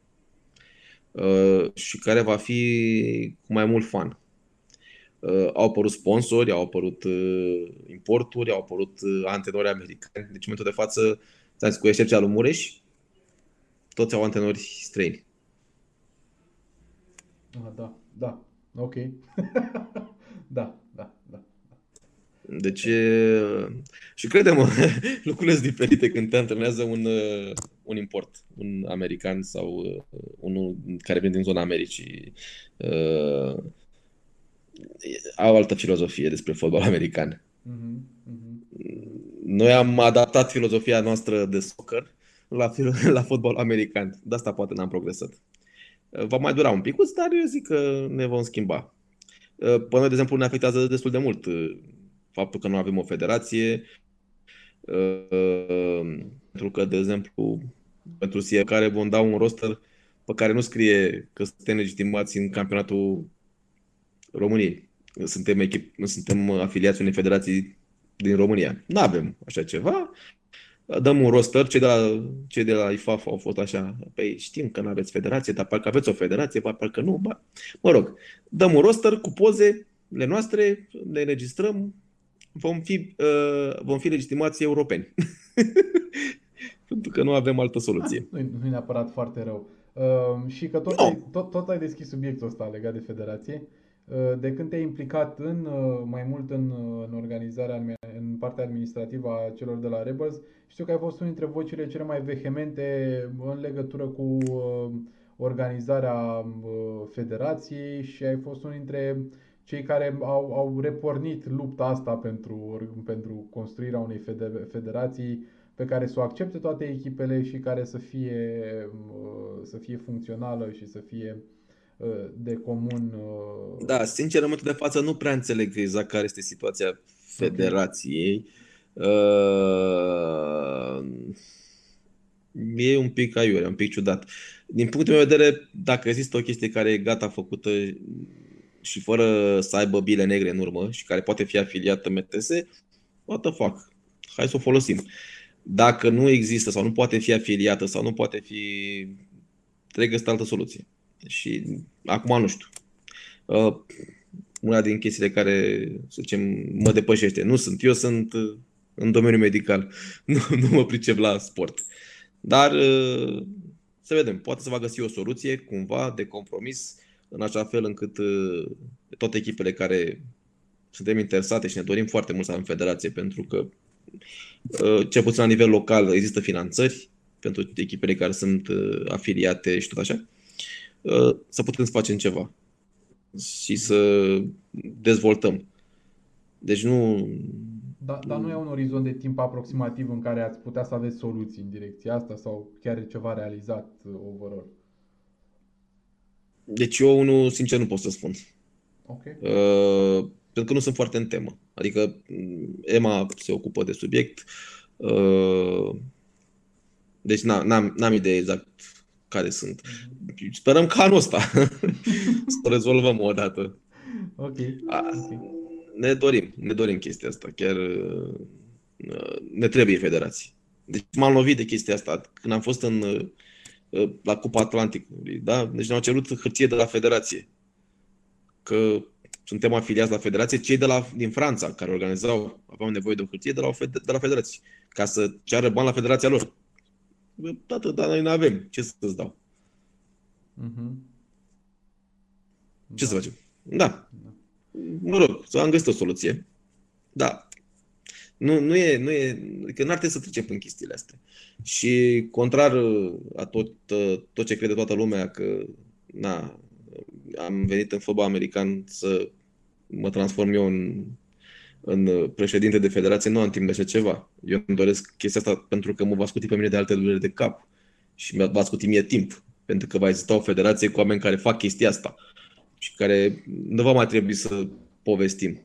S2: uh, și care va fi cu mai mult fan. Uh, au apărut sponsori, au apărut importuri, au apărut antenori americani. Deci, în momentul de față, cu excepția lui Mureș, toți au antenori străini.
S1: Ah, da, da, ok. da, da, da.
S2: Deci, și credem, lucrurile sunt diferite când te antrenează un, un import, un american sau unul care vine din zona Americii. Uh, au altă filozofie despre fotbal american. Uh-huh, uh-huh. Noi am adaptat filozofia noastră de soccer la, la fotbal american. De asta poate n-am progresat. Va mai dura un pic, dar eu zic că ne vom schimba. Pe noi, de exemplu, ne afectează destul de mult uh, faptul că nu avem o federație, uh, pentru că, de exemplu, pentru fiecare vom da un roster pe care nu scrie că suntem legitimați în campionatul României. Suntem, echip, suntem afiliați unei federații din România. Nu avem așa ceva dăm un roster, cei de la, cei de la IFAF au fost așa, păi știm că nu aveți federație, dar parcă aveți o federație, parcă nu, ba. mă rog, dăm un roster cu pozele noastre, le registrăm, vom fi, uh, vom fi legitimați europeni. Pentru că nu avem altă soluție.
S1: Nu, nu e neapărat foarte rău. Uh, și că tot, no. ai, tot, tot ai deschis subiectul ăsta legat de federație. Uh, de când te-ai implicat în, uh, mai mult în, uh, în organizarea, în partea administrativă a celor de la Rebels, știu că ai fost unul dintre vocile cele mai vehemente în legătură cu organizarea federației și ai fost unul dintre cei care au, au repornit lupta asta pentru, pentru construirea unei federații pe care să o accepte toate echipele și care să fie, să fie funcțională și să fie uh, Uh, de comun.
S2: Uh, da, sincer, în momentul de față nu prea înțeleg exact care este situația federației. Okay. Uh, e un pic aiure, un pic ciudat. Din punctul meu de vedere, dacă există o chestie care e gata făcută și fără să aibă bile negre în urmă și care poate fi afiliată MTS, what the fuck? Hai să o folosim. Dacă nu există sau nu poate fi afiliată sau nu poate fi, trebuie să altă soluție. Și acum nu știu. Uh, una din chestiile care, să zicem, mă depășește. Nu sunt. Eu sunt uh, în domeniul medical. Nu, nu mă pricep la sport. Dar uh, să vedem. Poate să va găsi o soluție cumva de compromis în așa fel încât toate echipele care suntem interesate și ne dorim foarte mult să avem federație pentru că cel puțin la nivel local există finanțări pentru echipele care sunt afiliate și tot așa Uh, să putem să facem ceva și să dezvoltăm. Deci nu...
S1: Da, dar nu e un orizont de timp aproximativ în care ați putea să aveți soluții în direcția asta sau chiar e ceva realizat uh, overall?
S2: Deci eu, unul, sincer, nu pot să spun.
S1: Ok.
S2: Uh, pentru că nu sunt foarte în temă. Adică mm, Emma se ocupă de subiect. Uh, deci n-am, n-am idee exact care sunt. Sperăm ca anul ăsta să o rezolvăm o dată.
S1: Ok.
S2: Ne dorim, ne dorim chestia asta. Chiar uh, ne trebuie federații. Deci m-am lovit de chestia asta când am fost în, uh, la Cupa Atlanticului. Da? Deci ne-au cerut hârtie de la federație. Că suntem afiliați la federație, cei de la, din Franța care organizau, aveau nevoie de o hârtie de la, de la federație, ca să ceară bani la federația lor. Tată, dar noi nu avem. Ce să-ți dau? Uh-huh. Ce da. să facem? Da. da. Mă rog, am găsit o soluție. Da. Nu, nu e, nu e, că n-ar trebui să trecem prin chestiile astea. Și contrar a tot, tot ce crede toată lumea că na, am venit în fotbal american să mă transform eu în în uh, președinte de federație, nu am timp de așa ceva. Eu îmi doresc chestia asta pentru că mă va scuti pe mine de alte dureri de cap și mi va scuti mie timp. Pentru că va exista o federație cu oameni care fac chestia asta și care nu va mai trebui să povestim.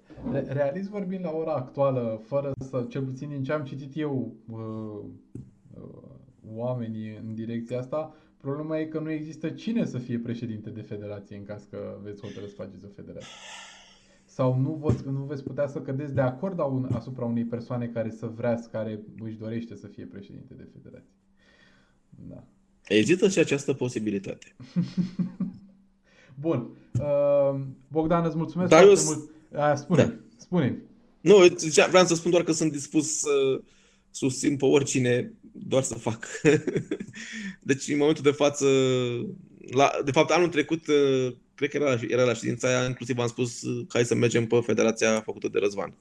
S1: Realist vorbind la ora actuală, fără să, cel puțin din ce am citit eu, uh, uh, oamenii în direcția asta, problema e că nu există cine să fie președinte de federație în caz că veți hotărâ să faceți o federație. Sau nu, voți, nu veți putea să cădeți de acord asupra unei persoane care să vrea, care își dorește să fie președinte de federație. Da.
S2: Există și această posibilitate.
S1: Bun. Uh, Bogdan, îți mulțumesc Dar foarte eu... mult. Uh, spune, da. spune.
S2: Nu, vreau să spun doar că sunt dispus să susțin pe oricine, doar să fac. deci, în momentul de față, la, de fapt, anul trecut, uh, cred că era, era la ședința aia, inclusiv am spus că hai să mergem pe federația făcută de Răzvan.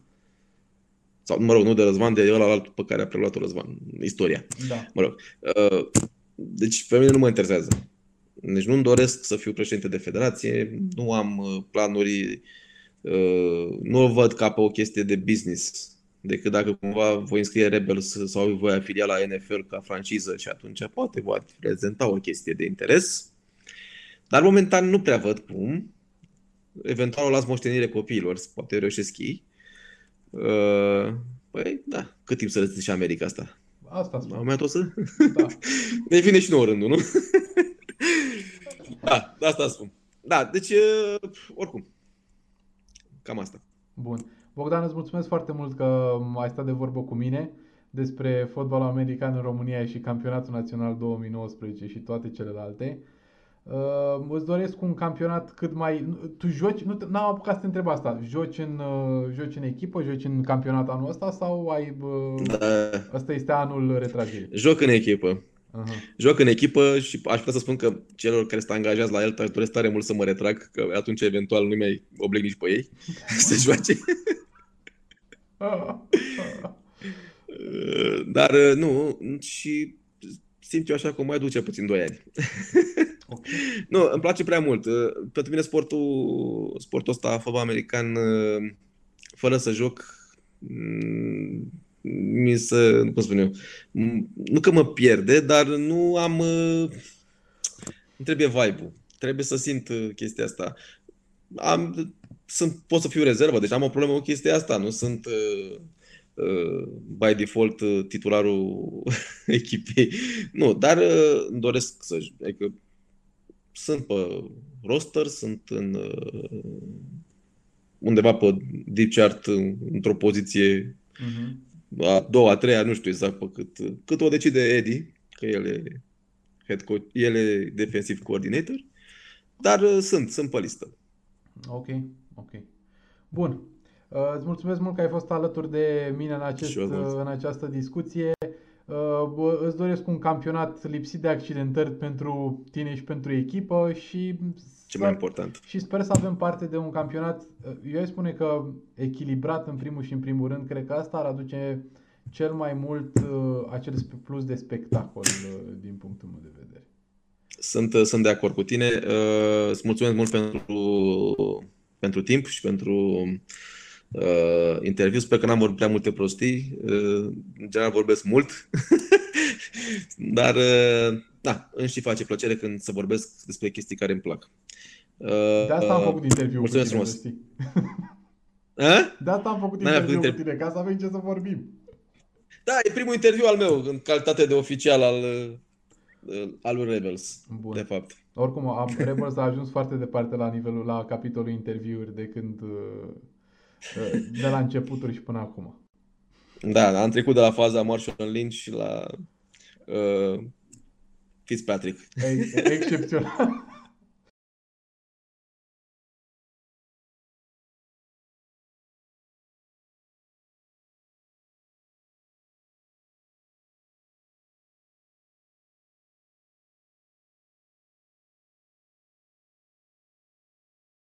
S2: Sau, mă rog, nu de Răzvan, de ăla alt pe care a preluat-o Răzvan, istoria.
S1: Da.
S2: Mă rog. Uh, deci, pe mine nu mă interesează. Deci nu-mi doresc să fiu președinte de federație, nu am uh, planuri, nu o văd ca pe o chestie de business decât dacă cumva voi înscrie Rebels sau voi afilia la NFL ca franciză și atunci poate voi prezenta o chestie de interes. Dar momentan nu prea văd cum. Eventual o las moștenire copiilor, poate reușesc ei. Uh, păi, da, cât timp să răzți și America asta?
S1: Asta spun.
S2: La un o să... Da. ne vine și nouă rândul, nu? da, asta spun. Da, deci, uh, oricum, cam asta.
S1: Bun. Bogdan, îți mulțumesc foarte mult că ai stat de vorbă cu mine despre fotbalul american în România și campionatul național 2019 și toate celelalte. Uh, îți doresc un campionat cât mai... Tu joci... Nu am apucat să te întreb asta. Joci în, uh, joci în echipă? Joci în campionat anul ăsta? Sau ai... Uh, da. Ăsta este anul retragerii?
S2: Joc în echipă. Uh-huh. Joc în echipă și aș putea să spun că celor care sunt angajați la el își doresc tare mult să mă retrag, că atunci eventual nu mai oblig nici pe ei să joace. Dar uh, nu, și simt eu așa că mai duce puțin 2 ani. Okay. nu, îmi place prea mult. Uh, pentru mine sportul, sportul ăsta, fotbal american, uh, fără să joc, mm, mi se, cum spun eu, nu că mă pierde, dar nu am, îmi trebuie vibe-ul. Trebuie să simt chestia asta. Am, sunt, pot să fiu rezervă, deci am o problemă cu chestia asta, nu sunt uh, uh, by default uh, titularul echipei. Nu, dar uh, îmi doresc să adică sunt pe roster, sunt în uh, undeva pe deep chart într-o poziție uh-huh. a doua, a treia, nu știu exact pe cât, cât o decide Eddie, că el e head coach, el e defensive coordinator, dar uh, sunt, sunt pe listă.
S1: Ok. Ok. Bun. Uh, îți mulțumesc mult că ai fost alături de mine în, acest, în această discuție. Uh, îți doresc un campionat lipsit de accidentări pentru tine și pentru echipă și
S2: ce mai important.
S1: Și sper să avem parte de un campionat, uh, eu îi spune că echilibrat în primul și în primul rând, cred că asta ar aduce cel mai mult acel plus de spectacol din punctul meu de vedere.
S2: Sunt, sunt de acord cu tine. Îți mulțumesc mult pentru pentru timp și pentru uh, interviu. Sper că n-am vorbit prea multe prostii. Uh, în general vorbesc mult. Dar, uh, da, îmi și face plăcere când să vorbesc despre chestii care îmi plac.
S1: Uh, de asta am făcut interviu cu tine, frumos. De asta am făcut interviu cu tine, ca să avem ce să vorbim.
S2: Da, e primul interviu al meu în calitate de oficial al, uh, al lui Rebels, Bun. de fapt.
S1: Oricum, am, Rebels a ajuns foarte departe la nivelul, la capitolul interviuri de când, uh, uh, de la începuturi și până acum.
S2: Da, am trecut de la faza Marshall Lynch la uh, Fitzpatrick.
S1: Excepțional.